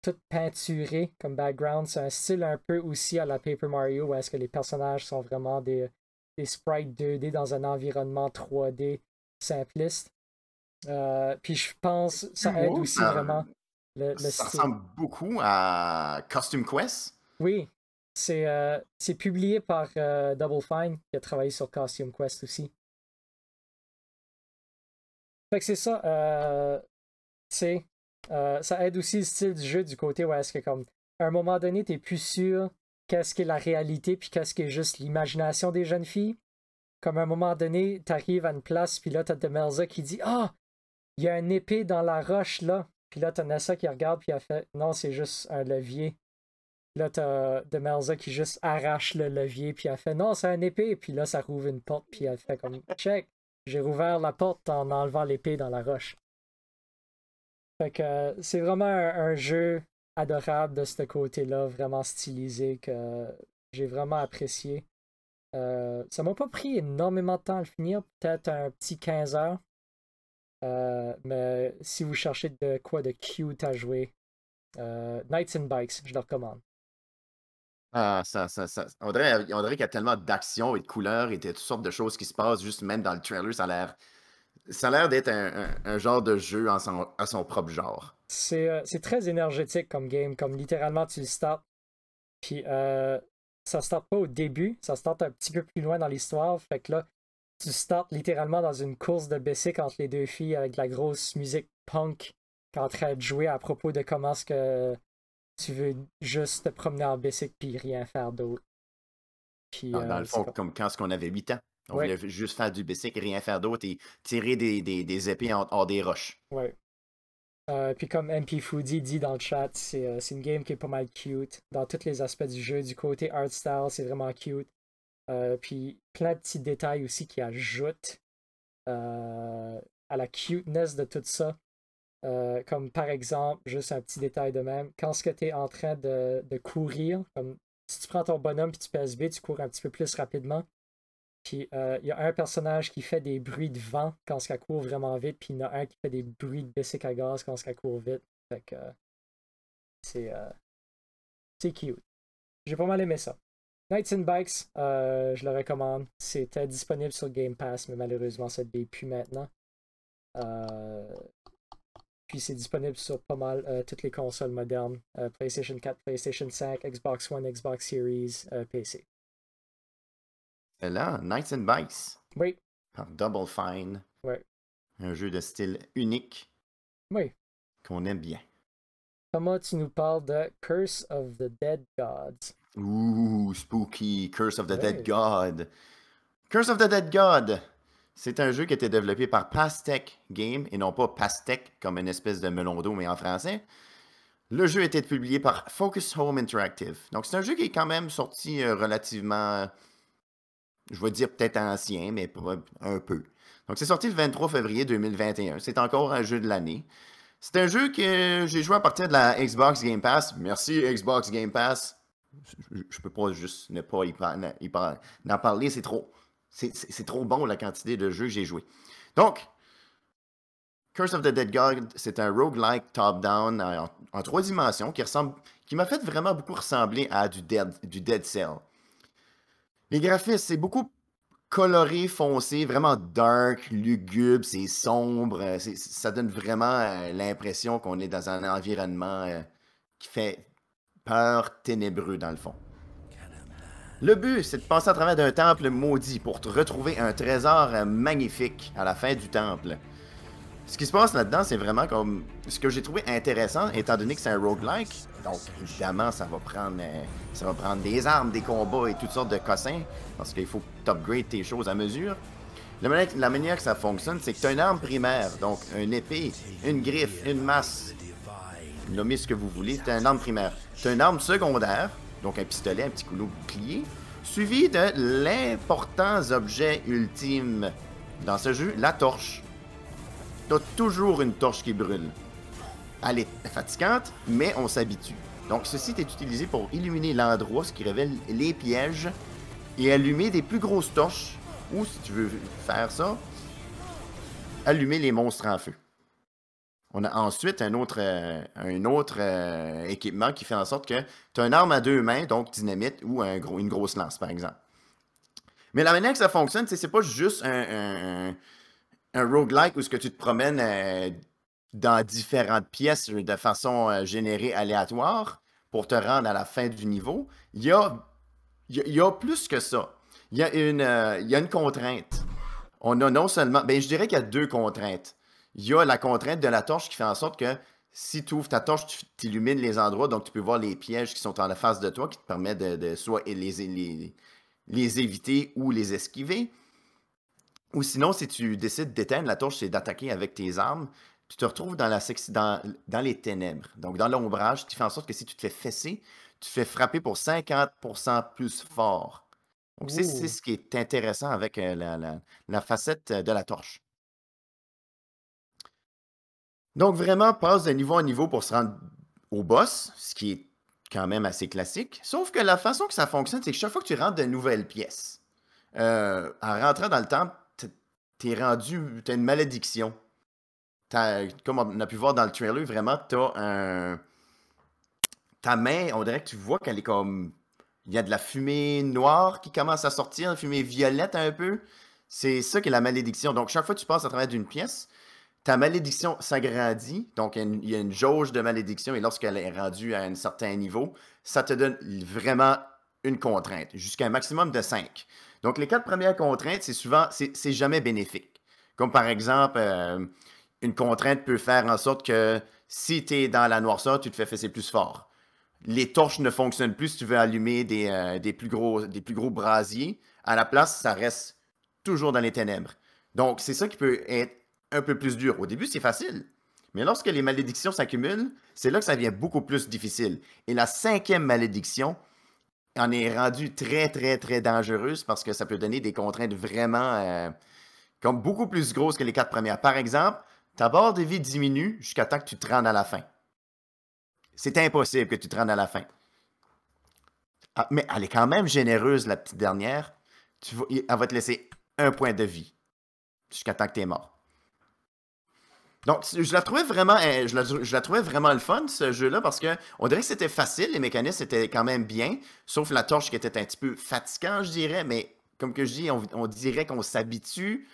euh, tout peinturé comme background. C'est un style un peu aussi à la Paper Mario où est-ce que les personnages sont vraiment des, des sprites 2D dans un environnement 3D simpliste. Euh, puis je pense ça aide Oh, aussi ça- vraiment le, le Ça style. ressemble beaucoup à Costume Quest. Oui, c'est euh, c'est publié par euh, Double Fine qui a travaillé sur Costume Quest aussi. Fait que c'est ça. Euh, c'est euh, ça aide aussi le style du jeu du côté où est-ce que comme à un moment donné t'es plus sûr qu'est-ce qui est la réalité puis qu'est-ce qui est juste l'imagination des jeunes filles. Comme à un moment donné t'arrives à une place puis là t'as Demelza qui dit ah il y a un épée dans la roche là puis là t'as Nessa qui regarde puis elle fait non c'est juste un levier. Là, t'as Demelza qui juste arrache le levier, puis elle fait non, c'est un épée, puis là, ça rouvre une porte, puis elle fait comme check. j'ai rouvert la porte en enlevant l'épée dans la roche. Fait que c'est vraiment un, jeu adorable de ce côté-là, vraiment stylisé, que j'ai vraiment apprécié. Euh, ça m'a pas pris énormément de temps à le finir, peut-être un petit 15 heures. Euh, mais si vous cherchez de quoi de cute à jouer, euh, Knights and Bikes, je le recommande. Ah, ça, ça, ça. On dirait, dirait qu'il y a tellement d'action et de couleurs et de toutes sortes de choses qui se passent juste même dans le trailer. Ça a l'air, ça a l'air d'être un, genre de jeu en son, à son propre genre. C'est, c'est très énergétique comme game, comme littéralement tu le starts. Puis ça start pas au début, ça start un petit peu plus loin dans l'histoire. Fait que là, tu starts littéralement dans une course de bicycle entre les deux filles avec de la grosse musique punk qui est en train de jouer à propos de comment est-ce que tu veux juste te promener en bicycle puis rien faire d'autre. dans, euh, le fond, comme quand on avait 8 ans. On voulait juste faire du bicycle, rien faire d'autre et tirer des, des, épées hors des roches. Ouais. Euh, puis comme MP Foodie dit dans le chat, euh, c'est une game qui est pas mal cute dans tous les aspects du jeu. Du côté art style, c'est vraiment cute. Euh, puis plein de petits détails aussi qui ajoutent à la cuteness de tout ça. comme par exemple, juste un petit détail de même, quand ce que tu es en train de, de, courir, comme si tu prends ton bonhomme et tu pèses B, tu cours un petit peu plus rapidement. Puis euh, il y a un personnage qui fait des bruits de vent quand elle court vraiment vite, puis il y en a un qui fait des bruits de bicycle à gaz quand elle court vite. Fait que c'est euh, c'est cute. J'ai pas mal aimé ça. Nights and Bikes, euh, je le recommande. C'était disponible sur Game Pass, mais malheureusement ça ne maintenant. puis c'est disponible sur pas mal toutes les consoles modernes. PlayStation 4, PlayStation 5, Xbox One, Xbox Series, PC là, Knights and Bikes. Oui. Par Double Fine. Oui. Un jeu de style unique. Oui. Qu'on aime bien. Thomas, tu nous parles de Curse of the Dead Gods. Ouh, spooky. Curse of the Dead God. Curse of the Dead God. C'est un jeu qui a été développé par Pastec Game et non pas Pastec comme une espèce de melon d'eau, mais en français. Le jeu a été publié par Focus Home Interactive. Donc, c'est un jeu qui est quand même sorti euh, relativement je vais dire peut-être ancien, mais un peu. Donc, c'est sorti le 23 février 2021. C'est encore un jeu de l'année. C'est un jeu que j'ai joué à partir de la Xbox Game Pass. Merci Xbox Game Pass. Je, peux pas juste ne pas y, en parler, c'est trop. C'est trop bon la quantité de jeux que j'ai joué. Donc, Curse of the Dead God, c'est un roguelike top-down en, trois dimensions qui m'a fait vraiment beaucoup ressembler à du Dead, du Dead Cell. Les graphismes, c'est beaucoup coloré, foncé, vraiment dark, lugubre, c'est sombre. Euh, ça donne vraiment euh, l'impression qu'on est dans un environnement euh, qui fait peur, ténébreux dans le fond. Le but, c'est de passer à travers d'un temple maudit pour retrouver un trésor magnifique à la fin du temple. Ce qui se passe là-dedans, c'est vraiment comme ce que j'ai trouvé intéressant, étant donné que c'est un roguelike. Donc, évidemment, ça va prendre euh, ça va prendre des armes, des combats et toutes sortes de cossins, parce qu'il faut upgrade tes choses à mesure. La manière, que ça fonctionne, c'est que tu as une arme primaire, donc une épée, une griffe, une masse. Nommez ce que vous voulez, tu as une arme primaire. Tu as une arme secondaire, donc un pistolet, un petit couteau bouclier, suivi de l'important objet ultime dans ce jeu, la torche t'as toujours une torche qui brûle. Elle est fatigante, mais on s'habitue. Donc, ceci est utilisé pour illuminer l'endroit, ce qui révèle les pièges, et allumer des plus grosses torches, ou si tu veux faire ça, allumer les monstres en feu. On a ensuite un autre, euh, un autre euh, équipement qui fait en sorte que tu as une arme à deux mains, donc dynamite, ou une grosse lance, par exemple. Mais la manière que ça fonctionne, c'est pas juste un roguelike où ce que tu te promènes euh, dans différentes pièces de façon euh, générée aléatoire pour te rendre à la fin du niveau, il y a, plus que ça. Il y, a une, euh, contrainte. On a non seulement, ben, je dirais qu'il y a deux contraintes. Il y a la contrainte de la torche qui fait en sorte que si tu ouvres ta torche, tu illumines les endroits, donc tu peux voir les pièges qui sont en face de toi, qui te permettent de, soit les éviter ou les esquiver. Ou sinon, si tu décides d'éteindre la torche, c'est d'attaquer avec tes armes. Tu te retrouves dans, la dans, dans les ténèbres, donc dans l'ombrage, qui fait en sorte que si tu te fais fesser, tu te fais frapper pour 50% plus fort. Donc, c'est c'est ce qui est intéressant avec euh, la, la- la facette euh, de la torche. Donc, vraiment, passe de niveau en niveau pour se rendre au boss, ce qui est quand même assez classique. Sauf que la façon que ça fonctionne, c'est que chaque fois que tu rentres de nouvelles pièces, euh, en rentrant dans le temple, t'es rendu, t'as une malédiction. Comme on a pu voir dans le trailer, vraiment, t'as un. Ta main, on dirait que tu vois qu'elle est comme. Il y a de la fumée noire qui commence à sortir, une fumée violette un peu. C'est ça qui est la malédiction. Donc, chaque fois que tu passes à travers d'une pièce, ta malédiction s'agrandit. Donc, il y, y a une jauge de malédiction et lorsqu'elle est rendue à un certain niveau, ça te donne vraiment une contrainte, jusqu'à un maximum de 5. Donc, les quatre premières contraintes, c'est souvent, c'est jamais bénéfique. Comme par exemple, euh, une contrainte peut faire en sorte que si tu es dans la noirceur, tu te fais fesser plus fort. Les torches ne fonctionnent plus si tu veux allumer des, euh, des plus gros, des plus gros brasiers. À la place, ça reste toujours dans les ténèbres. Donc, c'est ça qui peut être un peu plus dur. Au début, c'est facile. Mais lorsque les malédictions s'accumulent, c'est là que ça devient beaucoup plus difficile. Et la cinquième malédiction en est rendue très, très, très dangereuse parce que ça peut donner des contraintes vraiment euh, comme beaucoup plus grosses que les quatre premières. Par exemple, ta barre de vie diminue jusqu'à temps que tu te rendes à la fin. C'est impossible que tu te rendes à la fin. Ah, mais elle est quand même généreuse, la petite dernière. Tu elle va te laisser un point de vie jusqu'à temps que tu es mort. Donc, je la trouvais vraiment, euh, je la, je la trouvais vraiment le fun, ce jeu-là, parce que on dirait que c'était facile, les mécanismes étaient quand même bien, sauf la torche qui était un petit peu fatigant, je dirais, mais comme que je dis, on, on dirait qu'on s'habitue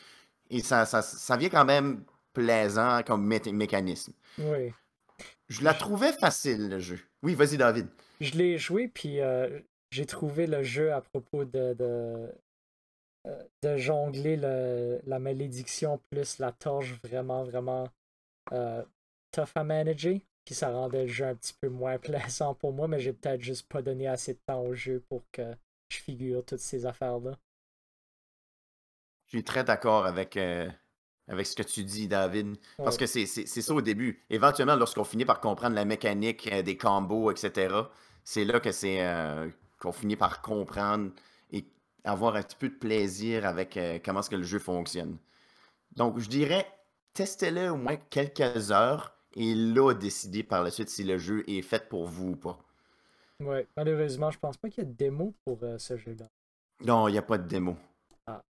et ça, ça, ça vient quand même plaisant comme mé- mécanisme. Oui. Je la trouvais facile, le jeu. Oui, vas-y, David. Je l'ai joué, puis euh, j'ai trouvé le jeu à propos de, de, euh, de jongler le- la malédiction plus la torche vraiment, vraiment euh, tough à manager. Puis ça rendait le jeu un petit peu moins plaisant pour moi, mais j'ai peut-être juste pas donné assez de temps au jeu pour que je figure toutes ces affaires-là. Je suis très d'accord avec, euh, avec ce que tu dis, David. Parce Ouais. que c'est ça au début. Éventuellement, lorsqu'on finit par comprendre la mécanique euh, des combos, etc., c'est là que c'est euh, qu'on finit par comprendre et avoir un petit peu de plaisir avec comment est-ce que le jeu fonctionne. Donc, je dirais, testez-le au moins quelques heures et là, décidez par la suite si le jeu est fait pour vous ou pas. Ouais. Malheureusement, je pense pas qu'il y a de démo pour euh, ce jeu-là. Non, il n'y a pas de démo. Ah.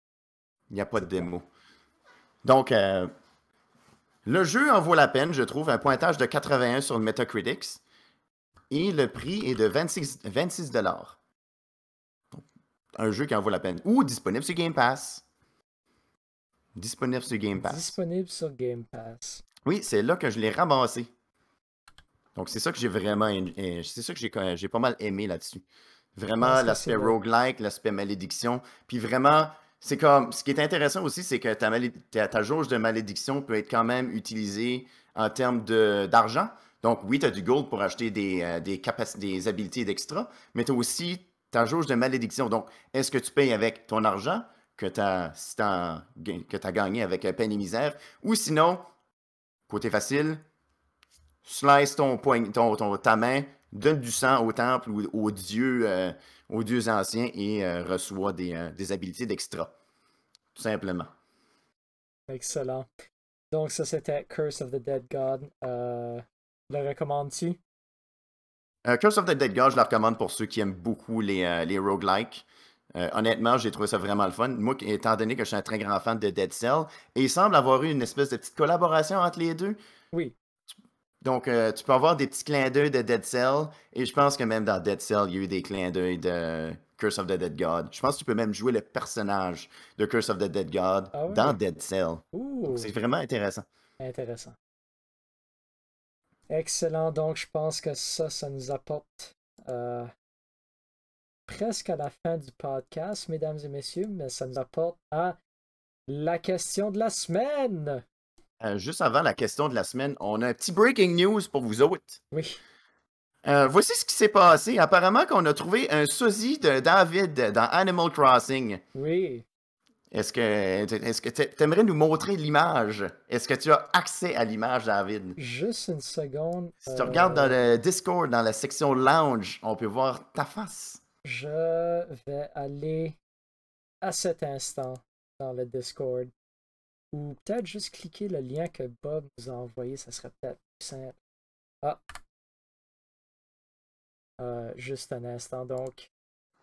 Il n'y a pas de démo. Donc, euh, le jeu en vaut la peine, je trouve. Un pointage de 81 sur le Metacritic. Et le prix est de 26, 26 Un jeu qui en vaut la peine. Ou disponible sur Game Pass. Disponible sur Game Pass. Disponible sur Game Pass. Oui, c'est là que je l'ai ramassé. Donc, c'est ça que j'ai vraiment. aimé- euh, C'est ça que j'ai pas mal aimé là-dessus. Vraiment, l'aspect roguelike, l'aspect malédiction. Puis vraiment, c'est comme. Ce qui est intéressant aussi, c'est que ta, malé- ta, ta jauge de malédiction peut être quand même utilisée en termes d'argent. Donc, oui, tu as du gold pour acheter des, euh, des, des habilités d'extra, mais tu as aussi ta jauge de malédiction. Donc, est-ce que tu payes avec ton argent? Que tu as, gagné avec peine et misère, ou sinon, côté facile, slice ton poing, ton, ton- ta main, donne du sang au temple ou aux dieux, euh, aux dieux anciens et euh, reçoit des, euh, des habilités d'extra. Tout simplement. Excellent. Donc, ça, c'était Curse of the Dead God. Euh, le recommandes-tu? Curse of the Dead God, je la recommande pour ceux qui aiment beaucoup les, les roguelikes. Euh, honnêtement, j'ai trouvé ça vraiment le fun. Moi, étant donné que je suis un très grand fan de Dead Cell, et il semble avoir eu une espèce de petite collaboration entre les deux. Oui. Donc, euh, tu peux avoir des petits clins d'œil de Dead Cell, et je pense que même dans Dead Cell, il y a eu des clins d'œil de Curse of the Dead God. Je pense que tu peux même jouer le personnage de Curse of the Dead God Ah dans Dead Cell. C'est vraiment intéressant. intéressant. Excellent. Donc, je pense que ça, ça nous apporte euh, presque à la fin du podcast, mesdames et messieurs, mais ça nous apporte à la question de la semaine. Euh, juste avant la question de la semaine, on a un petit breaking news pour vous autres. Oui. Euh, voici ce qui s'est passé. Apparemment qu'on a trouvé un sosie de David dans Animal Crossing. Oui. Est-ce que est-ce que tu aimerais nous montrer l'image? Est-ce que tu as accès à l'image, David? Juste une seconde. Si tu euh, regardes dans le Discord, dans la section lounge, on peut voir ta face. Je vais aller à cet instant dans le Discord. Ou peut-être juste cliquer le lien que Bob nous a envoyé, ça serait peut-être plus simple. Ah. Euh, juste un instant, donc.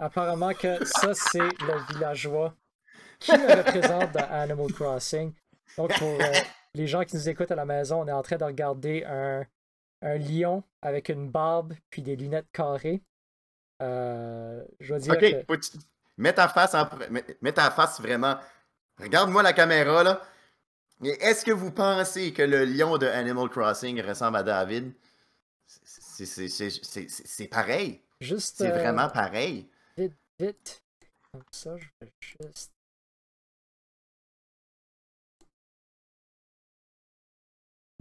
Apparemment que ça, c'est le villageois qui représente dans Animal Crossing. Donc, pour euh, les gens qui nous écoutent à la maison, on est en train de regarder un, un lion avec une barbe puis des lunettes carrées. Euh, je veux dire. Ok, que- faut que tu- mets ta face en... mets, mets ta face vraiment. Regarde-moi la caméra là. Est-ce que vous pensez que le lion de Animal Crossing ressemble à David? C'est- pareil. juste C'est euh, vraiment pareil. vite, vite. Comme ça, je vais juste.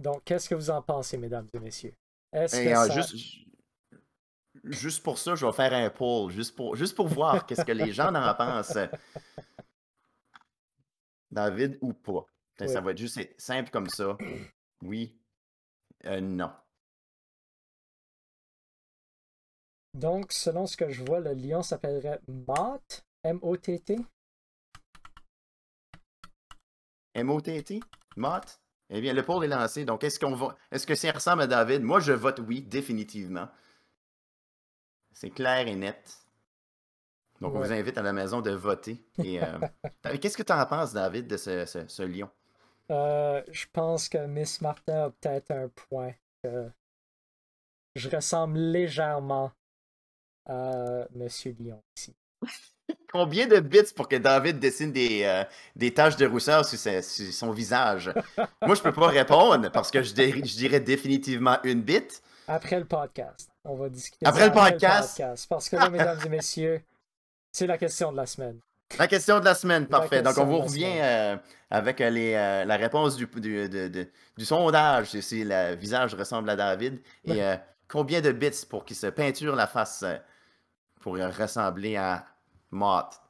Donc, qu'est-ce que vous en pensez, mesdames et messieurs? Est-ce que ça... juste, juste pour ça, je vais faire un poll, juste pour, juste pour voir qu'est-ce que les gens en pensent. David ou pas? Ça Oui. va être juste simple comme ça. Oui. Euh, non. Donc, selon ce que je vois, le lion s'appellerait Mott, M-O-T-T. M-O-T-T? Mott? Eh bien, le poll est lancé. Donc, est-ce qu'on va. Est-ce que ça ressemble à David? Moi, je vote oui, définitivement. C'est clair et net. Donc, on vous invite à la maison de voter. Et, euh, Qu'est-ce que tu en penses, David, de ce, ce- ce lion? Euh, je pense que Miss Martin a peut-être un point. que je ressemble légèrement à Monsieur Lion ici. Combien de bits pour que David dessine des, euh, des taches de rousseur sur, sa- sur son visage? Moi, je peux pas répondre parce que je, je dirais définitivement une bite. Après le podcast, on va discuter. Après ça le podcast? Parce que là, mesdames et messieurs, c'est la question de la semaine. La question de la semaine, parfait. Donc, on vous revient euh, avec euh, les, euh, la réponse du, du, de- de- du sondage, si- le visage ressemble à David, et combien de bits pour qu'il se peinture la face pour ressembler à Mott.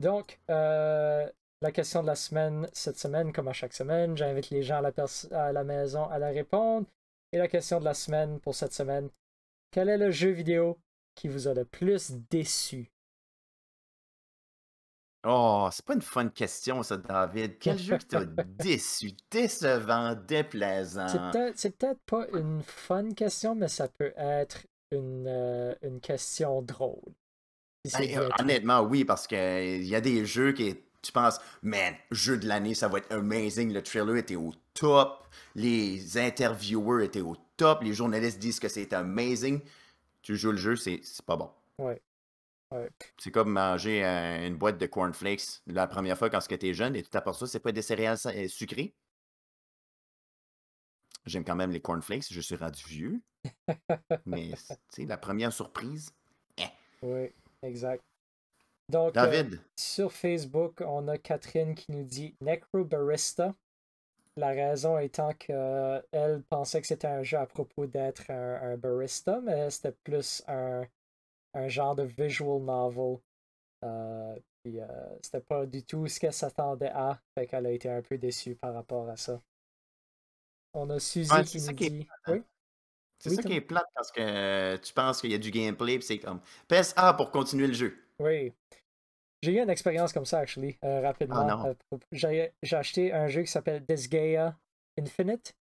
Donc, euh, la question de la semaine, cette semaine, comme à chaque semaine, j'invite les gens à la, à la maison à la répondre. Et la question de la semaine pour cette semaine, quel est le jeu vidéo qui vous a le plus déçu? Oh, c'est pas une fun question, ça, David. Quel jeu qui t'a déçu, décevant, déplaisant? C'est peut-être pas une fun question, mais ça peut être une, euh, une question drôle. Si Ben, euh, honnêtement, oui, parce qu'il y a des jeux qui, tu penses, man, jeu de l'année, ça va être amazing. Le trailer était au top. Les interviewers étaient au top. Les journalistes disent que c'est amazing. Tu joues le jeu, c'est pas bon. Ouais. C'est comme manger euh, une boîte de cornflakes la première fois quand tu étais jeune et tout à part ça, c'est pas des céréales euh, sucrées? J'aime quand même les cornflakes, je suis rendu vieux. Mais, tu sais, la première surprise. Oui, exact. Donc, euh, Sur Facebook, on a Catherine qui nous dit Necrobarista. La raison étant qu'elle pensait que c'était un jeu à propos d'être un, un barista, mais c'était plus un, un genre de visual novel. Euh, puis euh, c'était pas du tout ce qu'elle s'attendait à. Fait qu'elle a été un peu déçue par rapport à ça. On a Suzy Ouais, qui nous qui dit. Oui, c'est oui, ça qui est plate parce que euh, tu penses qu'il y a du gameplay puis c'est comme PSA pour continuer le jeu. oui. J'ai eu une expérience comme ça, actually, euh, rapidement. Ah. Euh, J'ai acheté un jeu qui s'appelle Disgaea Infinite.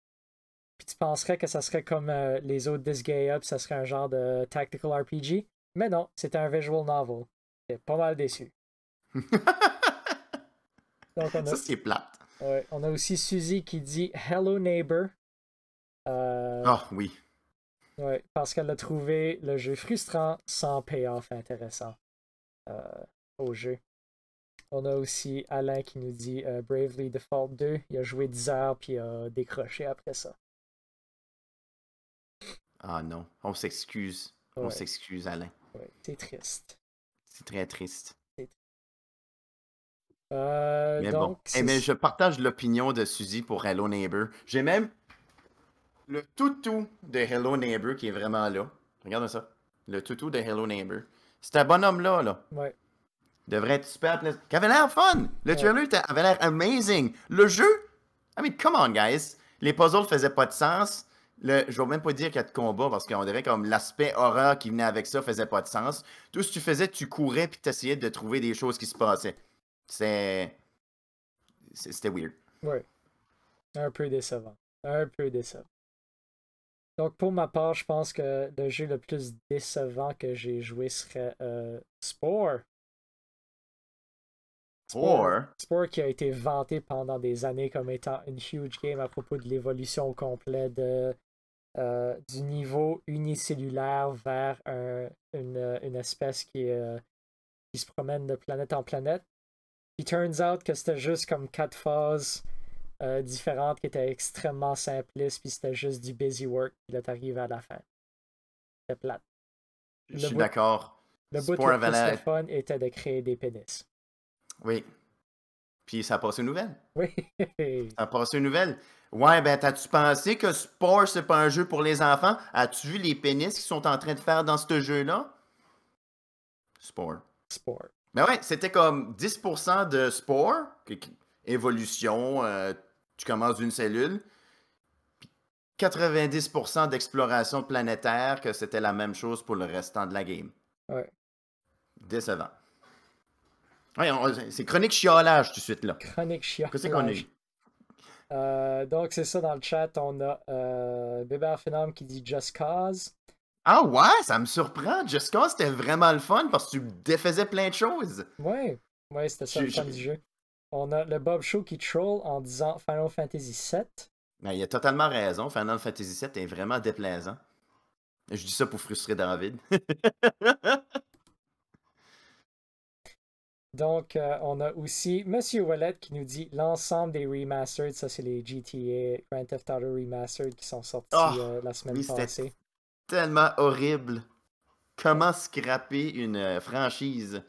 Puis tu penserais que ça serait comme euh, les autres Disgaea, puis ça serait un genre de tactical RPG. Mais non, c'était un visual novel. J'étais pas mal déçu. Donc on a, ça, c'est plate. ouais, on a aussi Suzy qui dit Hello Neighbor. Euh, Ah oui. ouais, parce qu'elle a trouvé le jeu frustrant sans payoff intéressant euh, au jeu. On a aussi Alain qui nous dit euh, Bravely Default 2. Il a joué 10 heures puis il a décroché après ça. Ah non. On s'excuse. On s'excuse, Alain. Ouais, c'est triste. C'est très triste. Euh, Mais donc, bon. Eh, mais je partage l'opinion de Suzy pour Hello Neighbor. J'ai même le toutou de Hello Neighbor qui est vraiment là. Regarde ça. Le toutou de Hello Neighbor. C'est un bonhomme-là, là. ouais, devrait être super plaisant. Qui avait l'air fun. Le trailer avait l'air amazing. Le jeu, I mean, come on, guys. Les puzzles faisaient pas de sens. Le, je vais même pas dire qu'il y a de combat parce qu'on dirait comme l'aspect horreur qui venait avec ça faisait pas de sens. Tout ce que tu faisais, tu courais puis tu essayais de trouver des choses qui se passaient. C'est. C'était weird. Ouais. Un peu décevant. Un peu décevant. Donc, pour ma part, je pense que le jeu le plus décevant que j'ai joué serait euh, Spore. Spore. Spore qui a été vanté pendant des années comme étant une huge game à propos de l'évolution au complet de, euh, du niveau unicellulaire vers une, une, espèce qui, euh, qui se promène de planète en planète. Il turns out que c'était juste comme quatre phases euh, différentes qui étaient extrêmement simplistes, puis c'était juste du busy work, puis là t'arrives à la fin. C'était plate. Je suis d'accord. Le bout le plus fun était de créer des pénis. Oui. Puis ça a passé une nouvelle. Oui. ça a passé une nouvelle. Ouais, ben t'as-tu pensé que Sport, c'est pas un jeu pour les enfants? As-tu vu les pénis qu'ils sont en train de faire dans ce jeu-là? Sport. Sport. Ben ouais, c'était comme 10% de sport, évolution, euh, tu commences d'une cellule. 90% d'exploration planétaire, que c'était la même chose pour le restant de la game. Ouais. Décevant. Ouais, c'est chronique chiolage tout de suite là. Chronique chiolage. Qu'est-ce qu'on a euh, donc, c'est ça dans le chat. On a euh, Bébé Phenom qui dit Just Cause. Ah ouais, ça me surprend. Just Cause, c'était vraiment le fun parce que tu défaisais plein de choses. Ouais, ouais, c'était ça le fun du jeu. On a le Bob Show qui troll en disant Final Fantasy VII. Ben, il a totalement raison. Final Fantasy VII est vraiment déplaisant. Je dis ça pour frustrer David. Donc, euh, on a aussi Monsieur Wallet qui nous dit l'ensemble des remastered, ça c'est les GTA Grand Theft Auto Remastered qui sont sortis ah! euh, la semaine passée. Tellement horrible. Comment scraper une euh, franchise?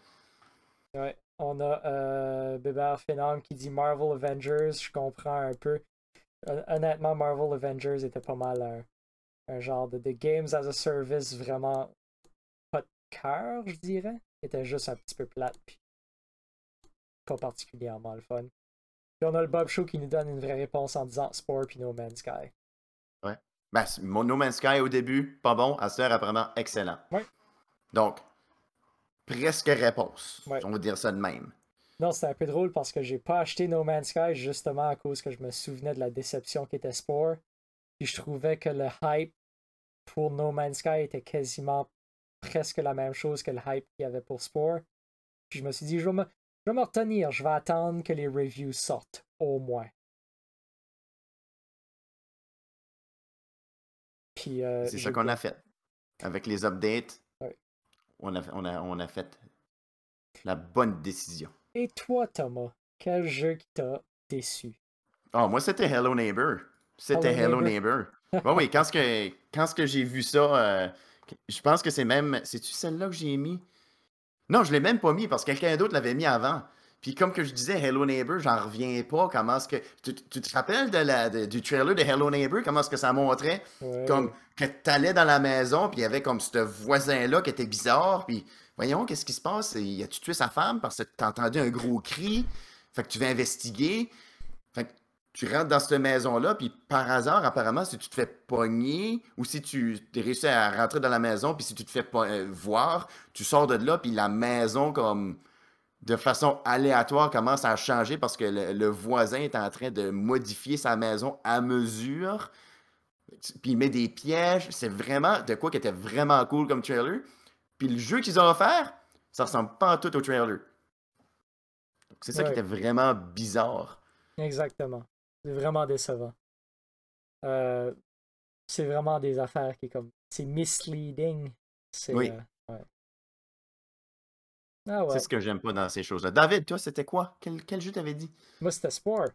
Ouais, on a euh, Bébert Phenom qui dit Marvel Avengers. Je comprends un peu. Honnêtement, Marvel Avengers était pas mal un, genre de, games as a service vraiment pas de cœur, je dirais. Était juste un petit peu plate. Puis pas particulièrement le fun. Puis on a le Bob Show qui nous donne une vraie réponse en disant Sport puis No Man's Sky. Ouais. Ben, No Man's Sky au début, pas bon. À ce apparemment, excellent. Ouais. Donc, presque réponse. On va dire ça de même. Non, c'était un peu drôle parce que j'ai pas acheté No Man's Sky justement à cause que je me souvenais de la déception qui était Spore. Puis je trouvais que le hype pour No Man's Sky était quasiment presque la même chose que le hype qu'il y avait pour Spore. Puis je me suis dit, je vais me, je vais me retenir, je vais attendre que les reviews sortent, au moins. Puis. Euh, c'est ça qu'on a fait. Avec les updates, on, a, on, a, on a fait la bonne décision. Et toi, Thomas, quel jeu qui t'a déçu? Oh, moi, c'était Hello Neighbor. C'était Hello, Neighbor. bon, oui, quand, que, quand que j'ai vu ça, euh, je pense que c'est même. C'est-tu celle-là que j'ai mis? Non, je l'ai même pas mis parce que quelqu'un d'autre l'avait mis avant. Puis comme que je disais, Hello Neighbor, j'en reviens pas. Comment est-ce que. Tu, te rappelles de la, du trailer de Hello Neighbor, comment est-ce que ça montrait? Comme que tu allais dans la maison, puis il y avait comme ce voisin-là qui était bizarre, puis voyons, qu'est-ce qui se passe? Il a-tu tué sa femme parce que tu as entendu un gros cri? Fait que tu vas investiguer. Tu rentres dans cette maison-là, puis par hasard, apparemment, si tu te fais pogner, ou si tu réussis à rentrer dans la maison, puis si tu te fais euh, voir, tu sors de là, puis la maison, comme de façon aléatoire, commence à changer parce que le, voisin est en train de modifier sa maison à mesure. Puis il met des pièges. C'est vraiment de quoi qui était vraiment cool comme trailer. Puis le jeu qu'ils ont offert, ça ressemble pas à tout au trailer. C'est ça qui était vraiment bizarre. Exactement. C'est vraiment décevant. Euh, c'est vraiment des affaires qui comme. C'est misleading. C'est, oui. Euh, ah c'est ce que j'aime pas dans ces choses-là. David, toi, c'était quoi? Quel, quel jeu t'avais dit? Moi, c'était Spore.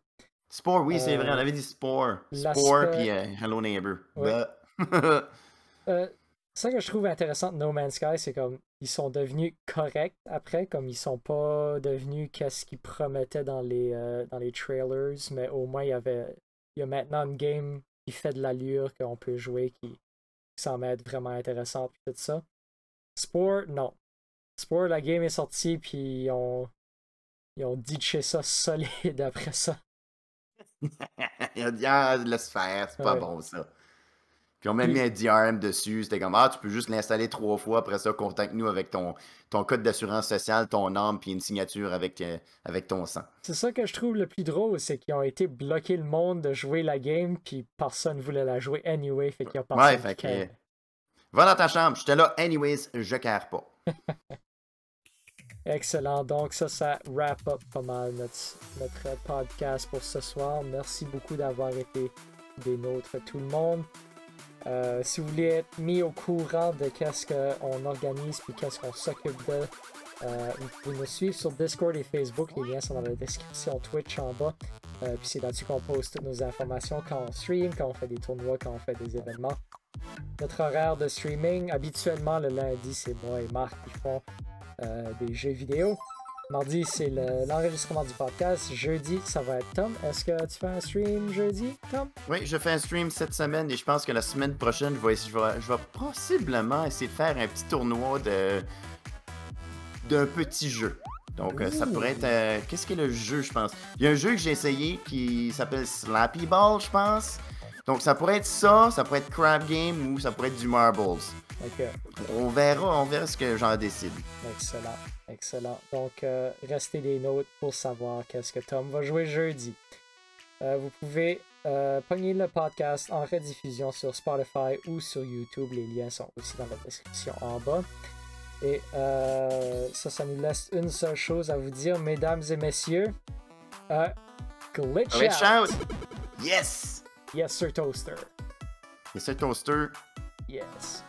Spore, oui, c'est vrai, on euh, avait dit Spore. Spore, puis Hello Neighbor. Bah. ça que je trouve intéressant de No Man's Sky, c'est comme ils sont devenus corrects après, comme ils sont pas devenus qu'est-ce qu'ils promettaient dans les, euh, dans les trailers, mais au moins il y avait il y a maintenant une game qui fait de l'allure qu'on peut jouer qui, semble être vraiment intéressante tout ça. Sport, non. Sport, la game est sortie puis ils ont ils ont ditché ça solide après ça. ils ont dit ah laisse faire, c'est pas bon ça. Puis on m'a mis un DRM dessus. C'était comme, ah, tu peux juste l'installer trois fois. Après ça, contacte-nous avec ton, ton code d'assurance sociale, ton nom, puis une signature avec, euh, avec ton sang. C'est ça que je trouve le plus drôle, c'est qu'ils ont été bloqués le monde de jouer la game, puis personne voulait la jouer anyway, fait qu'il y a personne Ouais, qui fait que. Va dans ta chambre. J'étais là, anyways, je care pas. Excellent. Donc, ça, ça wrap up pas mal notre, notre podcast pour ce soir. Merci beaucoup d'avoir été des nôtres, tout le monde. Euh, si vous voulez être mis au courant de qu'est-ce qu'on organise puis qu'est-ce qu'on s'occupe de, euh, vous pouvez nous suivre sur Discord et Facebook. Les liens sont dans la description Twitch en bas. Euh, puis c'est là-dessus qu'on poste toutes nos informations quand on stream, quand on fait des tournois, quand on fait des événements. Notre horaire de streaming, habituellement le lundi, c'est moi et Marc qui font des jeux vidéo. Mardi, c'est le- l'enregistrement du podcast. Jeudi, ça va être Tom. Est-ce que tu fais un stream jeudi, Tom? Oui, je fais un stream cette semaine et je pense que la semaine prochaine, je vais, possiblement essayer de faire un petit tournoi de d'un petit jeu. Donc, euh, ça pourrait être. euh, Qu'est-ce que le jeu, je pense? Il y a un jeu que j'ai essayé qui s'appelle Slappy Ball, je pense. Donc, ça pourrait être ça, ça pourrait être Crab Game ou ça pourrait être du Marbles. On verra, on verra ce que j'en décide. excellent, excellent. Donc, euh, restez des notes pour savoir qu'est-ce que Tom va jouer jeudi. Euh, vous pouvez euh, pogner le podcast en rediffusion sur Spotify ou sur YouTube. Les liens sont aussi dans la description en bas. Et euh, ça, ça nous laisse une seule chose à vous dire, mesdames et messieurs. Euh, glitch, Glitch out. out! Yes! Yes, sir, toaster. Et ce toaster, Yes.